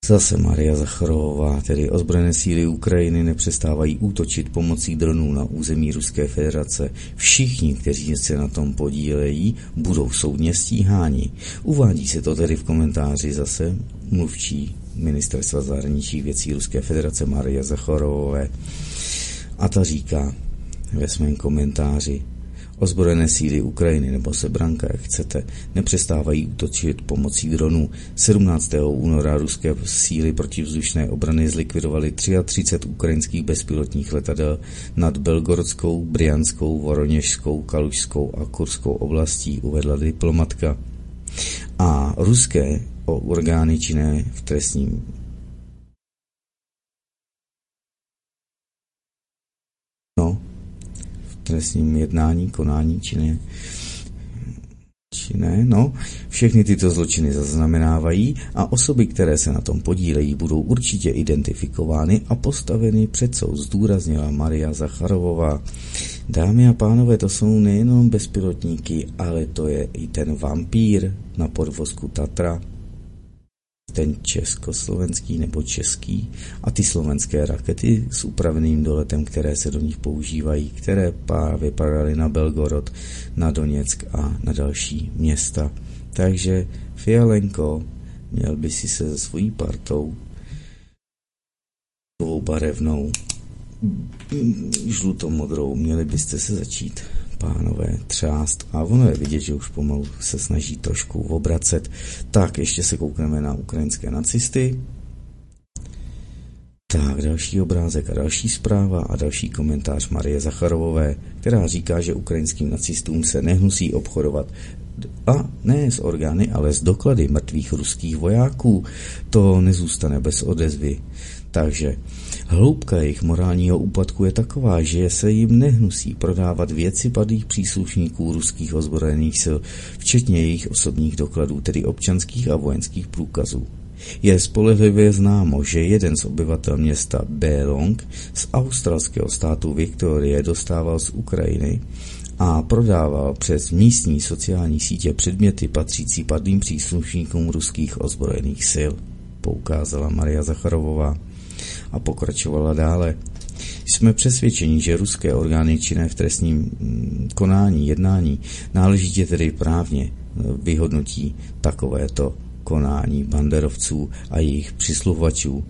Zase Maria Zacharová, tedy ozbrojené síly Ukrajiny nepřestávají útočit pomocí dronů na území Ruské federace. Všichni, kteří se na tom podílejí, budou soudně stíháni. Uvádí se to tedy v komentáři zase mluvčí ministerstva zahraničních věcí Ruské federace Maria Zachorovové. A ta říká ve svém komentáři, Ozbrojené síly Ukrajiny nebo Sebranka, jak chcete, nepřestávají útočit pomocí dronů. 17. února ruské síly protivzdušné obrany zlikvidovaly 33 ukrajinských bezpilotních letadel nad Belgorodskou, Brianskou, Voroněžskou, Kalušskou a Kurskou oblastí, uvedla diplomatka. A ruské o orgány činné v trestním trestním jednání, konání činné ne, no, všechny tyto zločiny zaznamenávají a osoby, které se na tom podílejí, budou určitě identifikovány a postaveny před soud, zdůraznila Maria Zacharovová. Dámy a pánové, to jsou nejenom bezpilotníky, ale to je i ten vampír na podvozku Tatra, ten československý nebo český a ty slovenské rakety s upraveným doletem, které se do nich používají, které právě padaly na Belgorod, na Doněck a na další města. Takže Fialenko měl by si se se svojí partou barevnou žlutomodrou, měli byste se začít pánové, třást. A ono je vidět, že už pomalu se snaží trošku obracet. Tak, ještě se koukneme na ukrajinské nacisty. Tak, další obrázek a další zpráva a další komentář Marie Zacharovové, která říká, že ukrajinským nacistům se nehnusí obchodovat a ne s orgány, ale s doklady mrtvých ruských vojáků. To nezůstane bez odezvy. Takže hloubka jejich morálního úpadku je taková, že se jim nehnusí prodávat věci padlých příslušníků ruských ozbrojených sil, včetně jejich osobních dokladů, tedy občanských a vojenských průkazů. Je spolehlivě známo, že jeden z obyvatel města Bélong z australského státu Viktorie dostával z Ukrajiny a prodával přes místní sociální sítě předměty patřící padlým příslušníkům ruských ozbrojených sil, poukázala Maria Zacharovová a pokračovala dále. Jsme přesvědčeni, že ruské orgány činné v trestním mm, konání, jednání, náležitě tedy právně e, vyhodnotí takovéto konání banderovců a jejich přisluhovačů.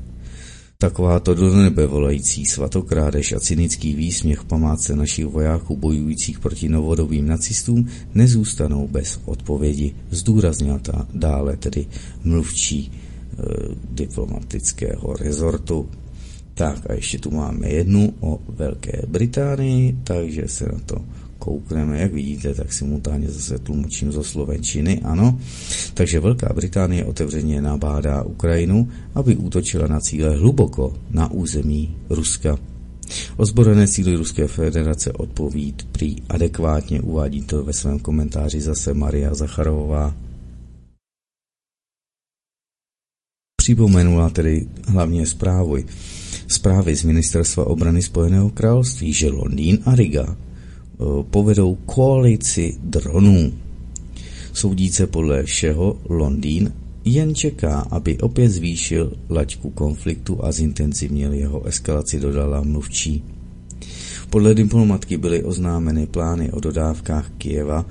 Takováto do nebe volající svatokrádež a cynický výsměch památce našich vojáků bojujících proti novodobým nacistům nezůstanou bez odpovědi, zdůraznila ta dále tedy mluvčí diplomatického rezortu. Tak a ještě tu máme jednu o Velké Británii, takže se na to koukneme, jak vidíte, tak simultánně zase tlumočím zo slovenčiny, ano. Takže Velká Británie otevřeně nabádá Ukrajinu, aby útočila na cíle hluboko na území Ruska. Ozbrojené síly Ruské federace odpovíd prý adekvátně uvádí to ve svém komentáři zase Maria Zacharová. Připomenula tedy hlavně zprávy, zprávy z Ministerstva obrany Spojeného království, že Londýn a Riga Eh, povedou koalici dronů. Soudíce podle všeho Londýn jen čeká, aby opět zvýšil laťku konfliktu a zintenzivnil jeho eskalaci, dodala mluvčí. Podle diplomatky byly oznámeny plány o dodávkách Kieva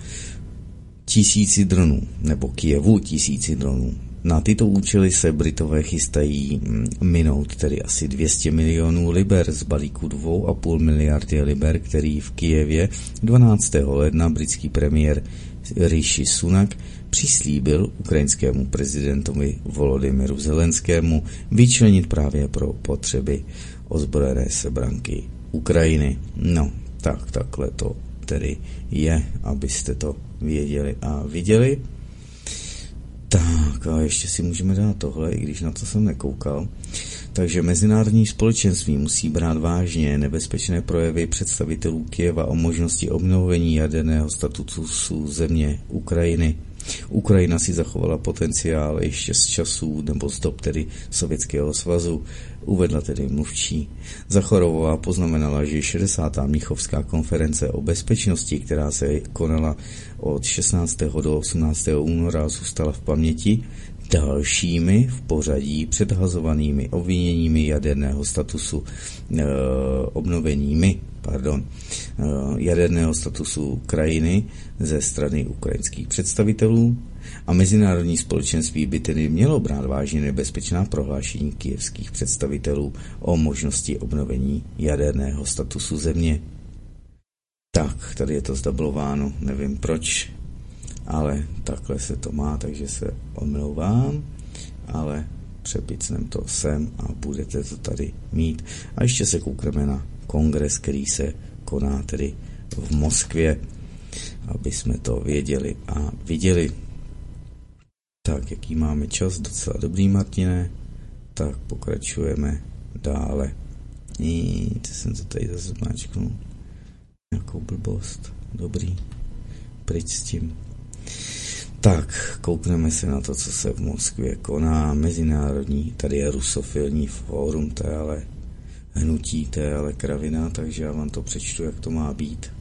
tisíci dronů, nebo Kijevu tisíci dronů. Na tyto účely se Britové chystají mm, minout tedy asi 200 milionů liber z balíku 2,5 miliardy liber, který v Kijevě 12. ledna britský premiér Rishi Sunak přislíbil ukrajinskému prezidentovi Volodymyru Zelenskému vyčlenit právě pro potřeby ozbrojené sebranky Ukrajiny. No, tak takhle to tedy je, abyste to věděli a viděli. Tak a ještě si můžeme dát tohle, i když na to jsem nekoukal. Takže mezinárodní společenství musí brát vážně nebezpečné projevy představitelů Kieva o možnosti obnovení jaderného statutu země Ukrajiny. Ukrajina si zachovala potenciál ještě z časů nebo z dob tedy Sovětského svazu, uvedla tedy mluvčí. Zachorová poznamenala, že 60. Míchovská konference o bezpečnosti, která se konala od 16. do 18. února, zůstala v paměti dalšími v pořadí předhazovanými obviněními jaderného statusu e, obnoveními pardon, e, jaderného statusu krajiny ze strany ukrajinských představitelů a mezinárodní společenství by tedy mělo brát vážně nebezpečná prohlášení kijevských představitelů o možnosti obnovení jaderného statusu země. Tak, tady je to zdablováno, nevím proč, ale takhle se to má, takže se omlouvám, ale přepicnem to sem a budete to tady mít. A ještě se koukneme na kongres, který se koná tedy v Moskvě, aby jsme to věděli a viděli. Tak, jaký máme čas? Docela dobrý, Martine. Tak pokračujeme dále. Nic, jsem to tady zase zmáčknul. Nějakou blbost. Dobrý. Pryč s tím. Tak, koukneme se na to, co se v Moskvě koná. Mezinárodní, tady je rusofilní fórum, to je ale hnutí, to je ale kravina, takže já vám to přečtu, jak to má být.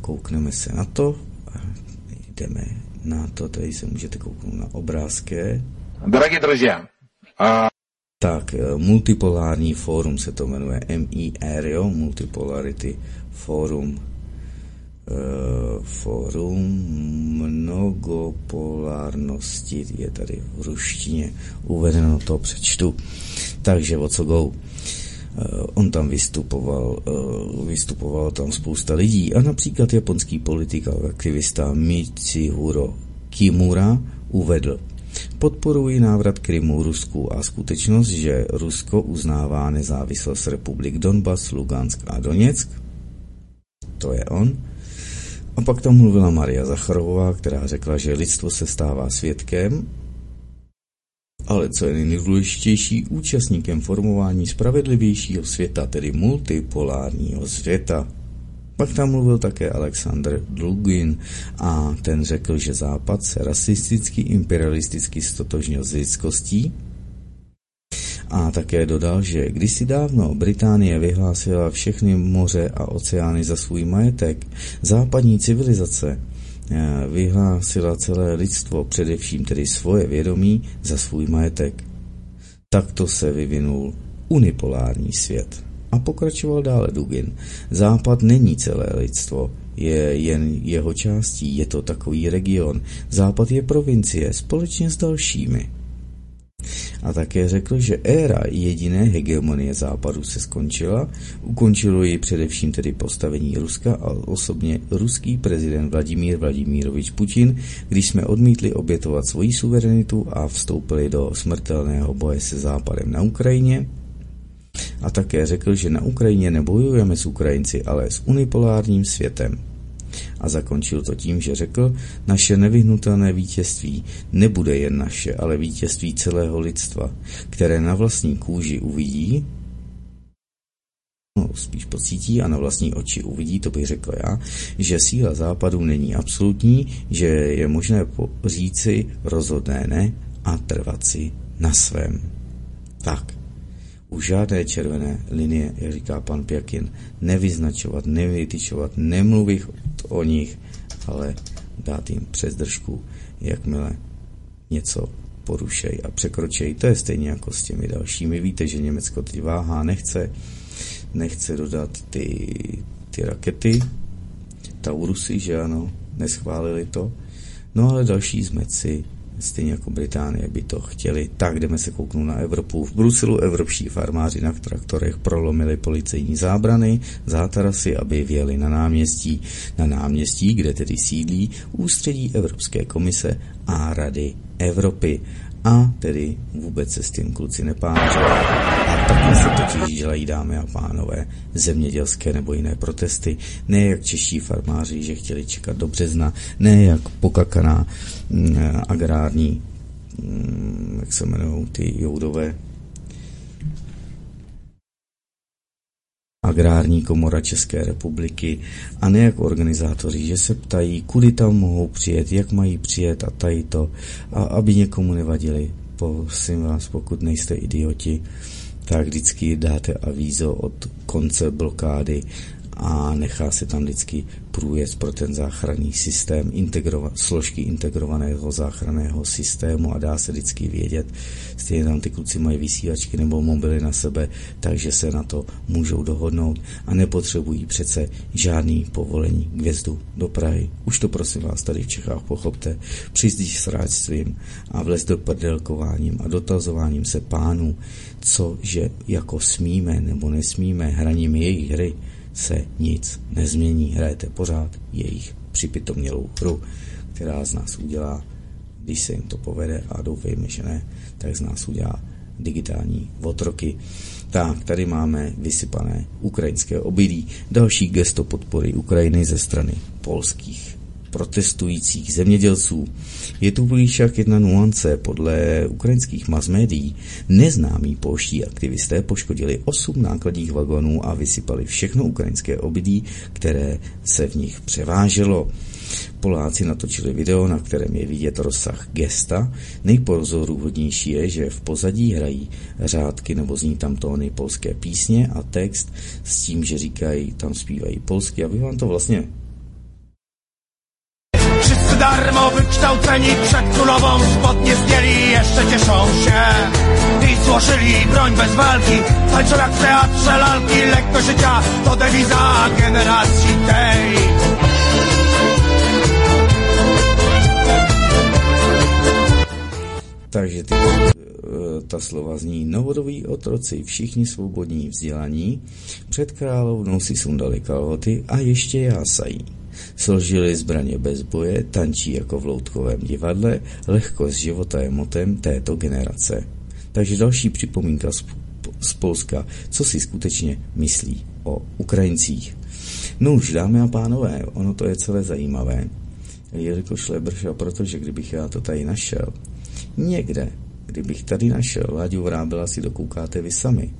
Koukneme se na to a jdeme na to, tady se můžete kouknout na obrázky. Dragi drži, a... Tak, eh, multipolární fórum se to jmenuje MIR, jo, Multipolarity Forum. Eh, uh, forum mnogopolárnosti je tady v ruštině uvedeno, to přečtu. Takže o co go? Uh, on tam vystupoval, uh, vystupoval tam spousta lidí a například japonský politik a aktivista Michihuro Kimura uvedl, Podporuji návrat Krymu Rusku a skutečnost, že Rusko uznává nezávislost republik Donbas, Lugansk a Doněck. To je on. A pak tam mluvila Maria Zacharová, která řekla, že lidstvo se stává svědkem ale co je nejdůležitější, účastníkem formování spravedlivějšího světa, tedy multipolárního světa. Pak tam mluvil také Alexander Dlugin a ten řekl, že Západ se rasisticky, imperialisticky stotožnil s lidskostí a také dodal, že kdysi dávno Británie vyhlásila všechny moře a oceány za svůj majetek, západní civilizace vyhlásila celé lidstvo, především tedy svoje vědomí, za svůj majetek. Takto se vyvinul unipolární svět. A pokračoval dále Dugin. Západ není celé lidstvo, je jen jeho částí, je to takový region. Západ je provincie společně s dalšími. A také řekl, že éra jediné hegemonie západu se skončila, ukončilo ji především tedy postavení Ruska a osobně ruský prezident Vladimír Vladimírovič Putin, když jsme odmítli obětovat svoji suverenitu a vstoupili do smrtelného boje se západem na Ukrajině, a také řekl, že na Ukrajině nebojujeme s Ukrajinci, ale s unipolárním světem. A zakončil to tím, že řekl, naše nevyhnutelné vítězství nebude jen naše, ale vítězství celého lidstva, které na vlastní kůži uvidí, no, spíš pocítí a na vlastní oči uvidí, to bych řekl já, že síla západu není absolutní, že je možné říci rozhodné ne a trvat si na svém. Tak, u žádné červené linie, jak říká pan Pěkin, nevyznačovat, nevytyčovat, nemluvit o nich, ale dát jim přes držku, jakmile něco porušej a překročej. To je stejně jako s těmi dalšími. Víte, že Německo teď váhá, nechce, nechce dodat ty, ty rakety, Taurusy, že ano, neschválili to. No ale další zmeci stejně jako Británie by to chtěli. Tak jdeme se kouknout na Evropu. V Bruselu evropští farmáři na traktorech prolomili policejní zábrany, zátarasy, aby vjeli na náměstí. Na náměstí, kde tedy sídlí ústředí Evropské komise a Rady Evropy a tedy vůbec se s tím kluci nepáčí. Takhle se totiž dělají, dámy a pánové, zemědělské nebo jiné protesty. Ne jak čeští farmáři, že chtěli čekat do března, ne jak pokakaná mm, agrární, mm, jak se jmenují ty joudové Agrární komora České republiky a ne jako organizátoři, že se ptají, kudy tam mohou přijet, jak mají přijet a tady to, a aby někomu nevadili. Prosím vás, pokud nejste idioti, tak vždycky dáte avízo od konce blokády a nechá se tam vždycky průjezd pro ten záchranný systém, integrova- složky integrovaného záchranného systému a dá se vždycky vědět, stejně tam ty kluci mají vysílačky nebo mobily na sebe, takže se na to můžou dohodnout a nepotřebují přece žádný povolení k vjezdu do Prahy. Už to prosím vás tady v Čechách pochopte. Přizdíš s ráčstvím a vlez do prdelkováním a dotazováním se pánů, co že jako smíme nebo nesmíme hraním jejich hry, se nic nezmění. Hrajete pořád jejich připitomnělou hru, která z nás udělá, když se jim to povede a doufejme, že ne, tak z nás udělá digitální otroky. Tak, tady máme vysypané ukrajinské obydlí, další gesto podpory Ukrajiny ze strany polských protestujících zemědělců. Je tu však jedna nuance. Podle ukrajinských mass médií neznámí polští aktivisté poškodili 8 nákladních vagonů a vysypali všechno ukrajinské obydlí, které se v nich převáželo. Poláci natočili video, na kterém je vidět rozsah gesta. Nejpozoruhodnější je, že v pozadí hrají řádky nebo zní tam tóny polské písně a text s tím, že říkají, tam zpívají polsky, aby vám to vlastně darmo wykształceni przed królową spodnie zdjęli jeszcze cieszą się I złożyli broń bez walki Tańczą jak w teatrze lalki Lekko życia to dewiza generacji tej Takže ty, e, ta slova zní novodoví otroci, všichni svobodní vzdělaní, před královnou si sundali kalhoty a ještě jásají. Složili zbraně bez boje, tančí jako v loutkovém divadle, lehko z života je motem této generace. Takže další připomínka z, Polska, co si skutečně myslí o Ukrajincích. No už, dámy a pánové, ono to je celé zajímavé, jelikož Lebrša, protože kdybych já to tady našel, někde, kdybych tady našel, Láďu Vrábela si dokoukáte vy sami,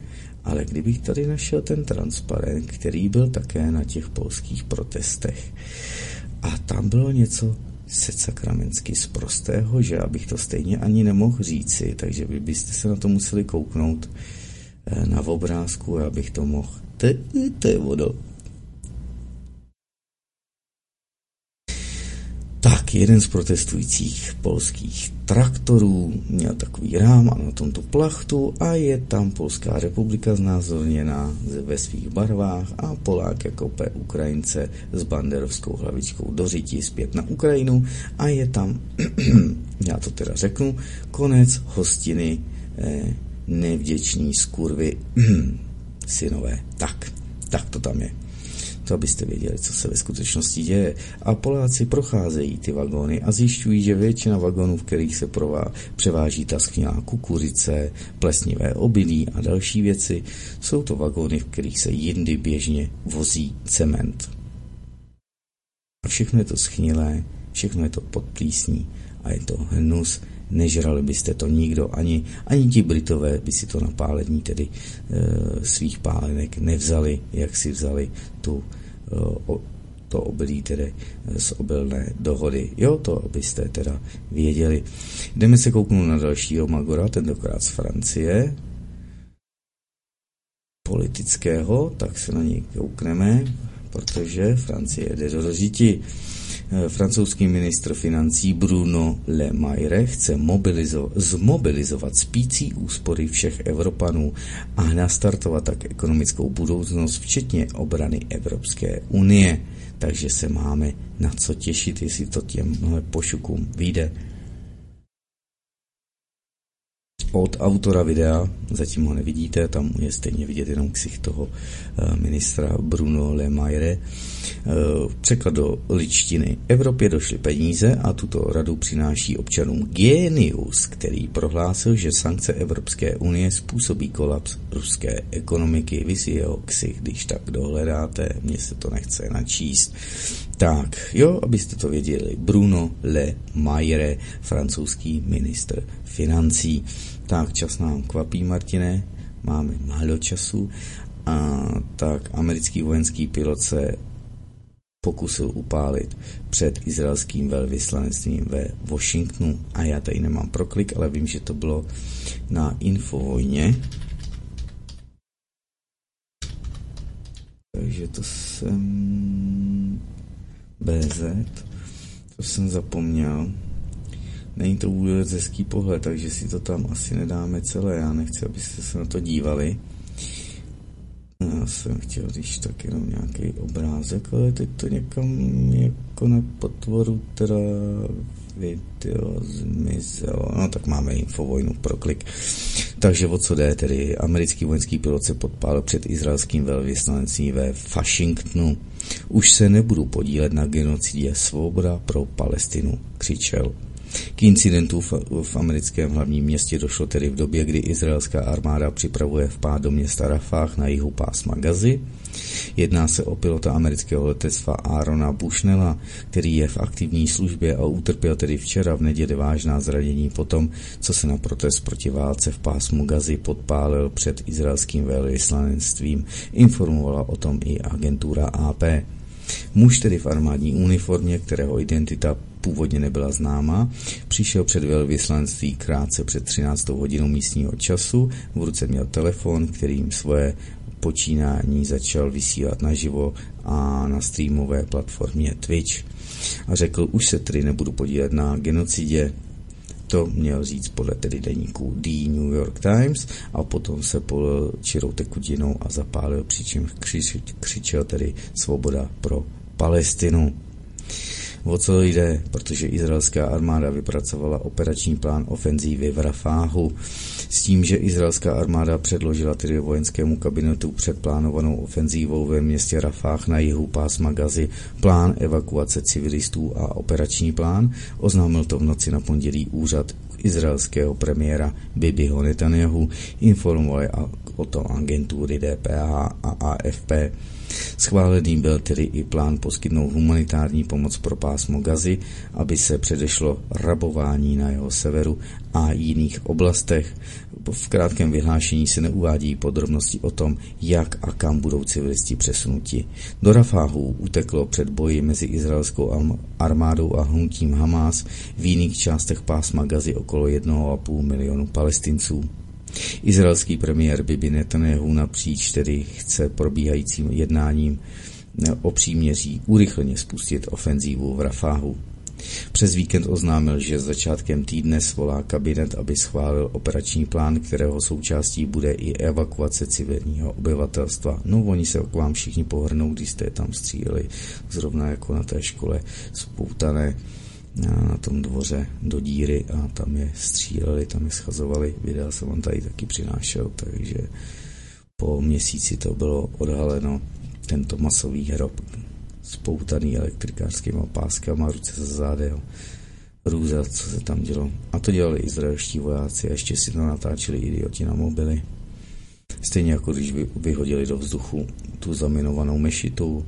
ale kdybych tady našel ten transparent, který byl také na těch polských protestech, a tam bylo něco se sakramensky z prostého, že abych to stejně ani nemohl říci, takže vy byste se na to museli kouknout eh, na obrázku, abych to mohl. To je vodo. Tak jeden z protestujících polských traktorů měl takový rám a na tomto plachtu a je tam Polská republika znázorněná ve svých barvách a Polák jako P Ukrajince s banderovskou hlavičkou do řití zpět na Ukrajinu a je tam, já to teda řeknu, konec hostiny eh, nevděční skurvy synové. Tak, tak to tam je. To abyste věděli, co se ve skutečnosti děje. A Poláci procházejí ty vagóny a zjišťují, že většina vagónů, v kterých se prová, převáží ta skvělá kukuřice, plesnivé obilí a další věci, jsou to vagóny, v kterých se jindy běžně vozí cement. A všechno je to schnilé, všechno je to pod plísní a je to hnus, nežrali byste to nikdo, ani, ani ti Britové by si to na pálení tedy e, svých pálenek nevzali, jak si vzali tu e, o, to obilí tedy z obilné dohody. Jo, to abyste teda věděli. Jdeme se kouknout na dalšího Magora, tentokrát z Francie, politického, tak se na něj koukneme, protože Francie jde do dožití. Eh, francouzský ministr financí Bruno Le Maire chce mobilizo- zmobilizovat spící úspory všech Evropanů a nastartovat tak ekonomickou budoucnost, včetně obrany Evropské unie. Takže se máme na co těšit, jestli to těmhle pošukům vyjde od autora videa, zatím ho nevidíte, tam je stejně vidět jenom ksich toho eh, ministra Bruno Lemaire. Eh, překlad do ličtiny. Evropě došly peníze a tuto radu přináší občanům Genius, který prohlásil, že sankce Evropské unie způsobí kolaps ruské ekonomiky. Vy si jeho ksich, když tak dohledáte, mně se to nechce načíst. Tak, jo, abyste to věděli, Bruno Le Maire, francouzský ministr financí. Tak, čas nám kvapí, Martine, máme málo času. A tak americký vojenský pilot se pokusil upálit před izraelským velvyslanectvím ve Washingtonu. A já tady nemám proklik, ale vím, že to bylo na Infovojně. Takže to jsem BZ, to jsem zapomněl. Není to vůbec hezký pohled, takže si to tam asi nedáme celé. Já nechci, abyste se na to dívali. Já jsem chtěl, když tak jenom nějaký obrázek, ale teď to někam jako na potvoru teda video zmizelo. No tak máme infovojnu pro klik. Takže o co jde tedy? Americký vojenský pilot se podpálil před izraelským velvyslanectvím ve Washingtonu. Už se nebudu podílet na genocidě svoboda pro Palestinu, křičel. K incidentu v, v americkém hlavním městě došlo tedy v době, kdy izraelská armáda připravuje vpád do města Rafah na jihu pásma Gazy. Jedná se o pilota amerického letectva Arona Bushnella, který je v aktivní službě a utrpěl tedy včera v neděli vážná zranění potom, co se na protest proti válce v pásmu Gazy podpálil před izraelským velvyslanectvím. Informovala o tom i agentura AP. Muž tedy v armádní uniformě, kterého identita původně nebyla známa, přišel před velvyslanství krátce před 13. hodinou místního času, v ruce měl telefon, kterým svoje počínání začal vysílat naživo a na streamové platformě Twitch. A řekl, už se tedy nebudu podílet na genocidě, to měl říct podle tedy deníku The New York Times a potom se polil čirou tekutinou a zapálil, přičem křičel tedy svoboda pro Palestinu o co jde, protože izraelská armáda vypracovala operační plán ofenzívy v Rafáhu s tím, že izraelská armáda předložila tedy vojenskému kabinetu před plánovanou ofenzívou ve městě Rafách na jihu pásma Gazy plán evakuace civilistů a operační plán, oznámil to v noci na pondělí úřad izraelského premiéra Bibiho Netanyahu, informovali o tom agentury DPA a AFP. Schválený byl tedy i plán poskytnout humanitární pomoc pro pásmo Gazy, aby se předešlo rabování na jeho severu a jiných oblastech. V krátkém vyhlášení se neuvádí podrobnosti o tom, jak a kam budou civilisti přesunuti. Do Rafáhu uteklo před boji mezi izraelskou armádou a hnutím Hamás v jiných částech pásma Gazy okolo 1,5 milionu palestinců. Izraelský premiér Bibi Netanyahu napříč tedy chce probíhajícím jednáním o příměří urychleně spustit ofenzívu v Rafáhu. Přes víkend oznámil, že začátkem týdne svolá kabinet, aby schválil operační plán, kterého součástí bude i evakuace civilního obyvatelstva. No, oni se k vám všichni pohrnou, když jste tam stříleli, zrovna jako na té škole spoutané na tom dvoře do díry a tam je stříleli, tam je schazovali. Videa jsem vám tady taky přinášel, takže po měsíci to bylo odhaleno tento masový hrob spoutaný elektrikářskýma páskama, ruce za zádem, růza, co se tam dělo. A to dělali izraelští vojáci a ještě si to natáčeli idioti na mobily. Stejně jako když vyhodili do vzduchu tu zaminovanou mešitu,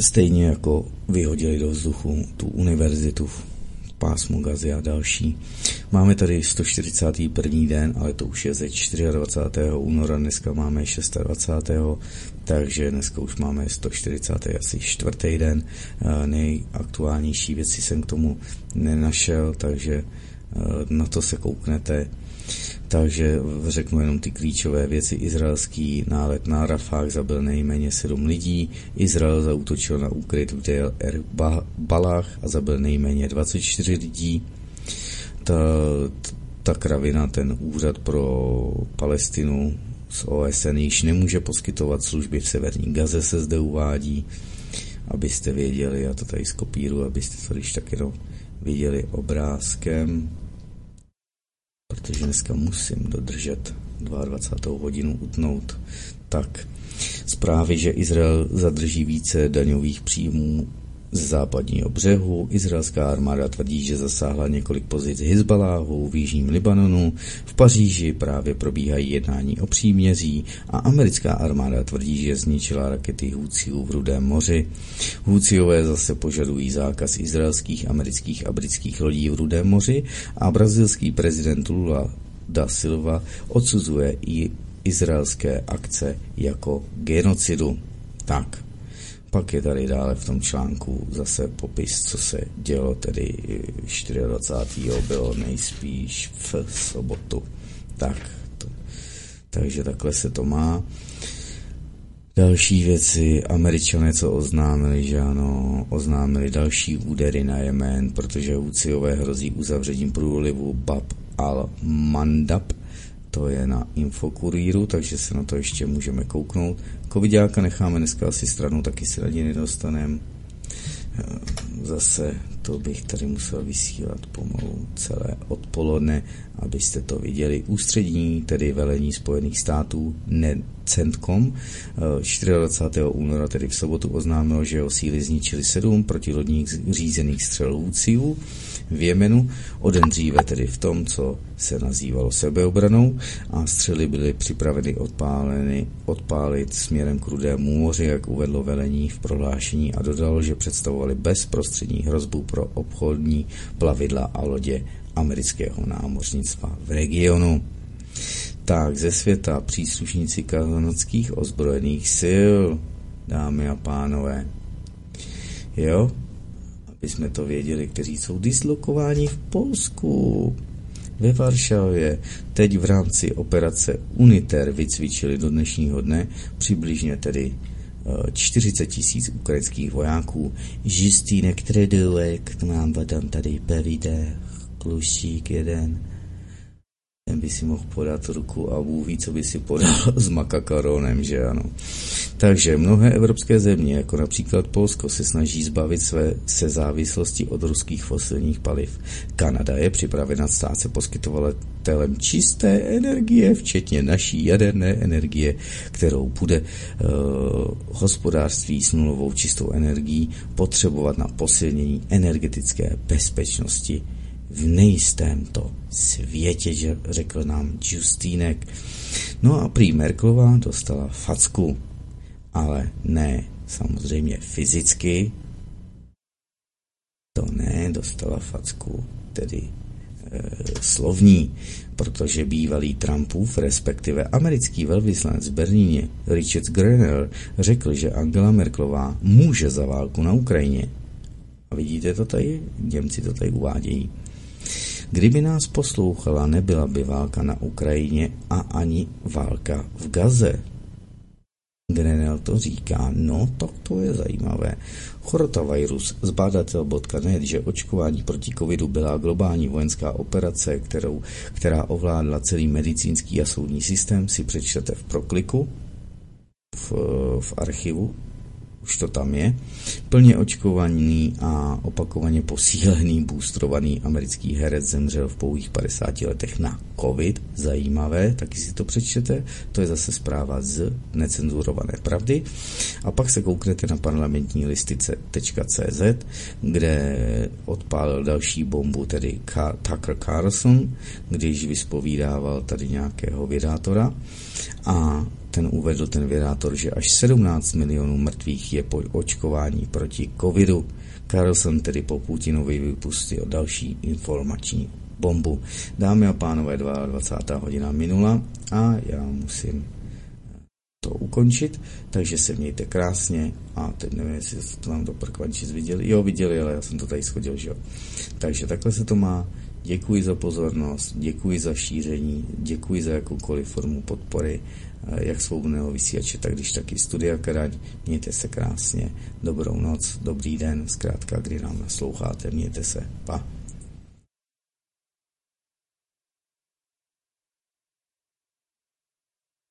Stejně jako vyhodili do vzduchu tu univerzitu v pásmu Gazy a další. Máme tady 141. den, ale to už je ze 24. února, dneska máme 26. takže dneska už máme 140. asi čtvrtý den. Nejaktuálnější věci jsem k tomu nenašel, takže na to se kouknete takže řeknu jenom ty klíčové věci. Izraelský nálet na Rafah zabil nejméně 7 lidí. Izrael zautočil na úkryt v Deir er Balách a zabil nejméně 24 lidí. Ta, ta kravina, ten úřad pro Palestinu z OSN již nemůže poskytovat služby v severní Gaze, se zde uvádí, abyste věděli, já to tady skopíru, abyste to když tak jenom viděli obrázkem protože dneska musím dodržet 22. hodinu utnout. Tak, zprávy, že Izrael zadrží více daňových příjmů z západního břehu. Izraelská armáda tvrdí, že zasáhla několik pozic Hezbaláhu v jižním Libanonu. V Paříži právě probíhají jednání o příměří a americká armáda tvrdí, že zničila rakety Houthijů v Rudém moři. Houthijové zase požadují zákaz izraelských, amerických a britských lodí v Rudém moři a brazilský prezident Lula da Silva odsuzuje i izraelské akce jako genocidu. Tak, pak je tady dále v tom článku zase popis, co se dělo tedy 24. bylo nejspíš v sobotu. Tak, to, takže takhle se to má. Další věci, američané, co oznámili, že ano, oznámili další údery na Jemen, protože Huciové hrozí uzavřením průlivu Bab al-Mandab, to je na Infokuríru, takže se na to ještě můžeme kouknout. Covidáka necháme dneska asi stranu, taky se na nedostaneme. Eh, zase to bych tady musel vysílat pomalu celé odpoledne, abyste to viděli. Ústřední, tedy velení Spojených států, ne CENTCOM, 24. Eh, února, tedy v sobotu, oznámil, že jeho síly zničili sedm protilodních řízených střelůců v Jemenu, o den dříve tedy v tom, co se nazývalo sebeobranou a střely byly připraveny odpáleny, odpálit směrem k Rudému moři, jak uvedlo velení v prohlášení a dodalo, že představovali bezprostřední hrozbu pro obchodní plavidla a lodě amerického námořnictva v regionu. Tak ze světa příslušníci kanadských ozbrojených sil, dámy a pánové. Jo, aby jsme to věděli, kteří jsou dislokováni v Polsku. Ve Varšavě teď v rámci operace UNITER vycvičili do dnešního dne přibližně tedy 40 eh, tisíc ukrajinských vojáků. Žistýnek Tredulek nám tam tady povíde, klusík jeden ten by si mohl podat ruku a Bůh ví, co by si podal s makakaronem, že ano. Takže mnohé evropské země, jako například Polsko, se snaží zbavit své se závislosti od ruských fosilních paliv. Kanada je připravena stát se poskytovatelem čisté energie, včetně naší jaderné energie, kterou bude uh, hospodářství s nulovou čistou energií potřebovat na posilnění energetické bezpečnosti v nejistém to světě, že řekl nám Justínek. No a prý Merklová dostala facku, ale ne samozřejmě fyzicky, to ne, dostala facku, tedy e, slovní, protože bývalý Trumpův, respektive americký velvyslanec v Berlíně Richard Grenell řekl, že Angela Merklová může za válku na Ukrajině. A vidíte to tady? Němci to tady uvádějí. Kdyby nás poslouchala, nebyla by válka na Ukrajině a ani válka v Gaze. Grenell to říká, no tak to je zajímavé. Chorotavirus z badatel.net, že očkování proti covidu byla globální vojenská operace, kterou, která ovládla celý medicínský a soudní systém, si přečtete v prokliku v, v archivu už to tam je, plně očkovaný a opakovaně posílený, boostrovaný americký herec zemřel v pouhých 50 letech na covid. Zajímavé, taky si to přečtete. To je zase zpráva z necenzurované pravdy. A pak se kouknete na parlamentní listice.cz, kde odpálil další bombu, tedy Tucker Carlson, když vyspovídával tady nějakého vědátora a ten uvedl ten vědátor, že až 17 milionů mrtvých je po očkování proti covidu. Carlson tedy po Putinovi vypustil další informační bombu. Dámy a pánové, 22. hodina minula a já musím to ukončit, takže se mějte krásně a teď nevím, jestli to vám to prkvančic viděli. Jo, viděli, ale já jsem to tady schodil, že jo. Takže takhle se to má. Děkuji za pozornost, děkuji za šíření, děkuji za jakoukoliv formu podpory jak svobodného vysílače, tak když taky studia Karaň. Mějte se krásně, dobrou noc, dobrý den, zkrátka, kdy nám nasloucháte, mějte se, pa.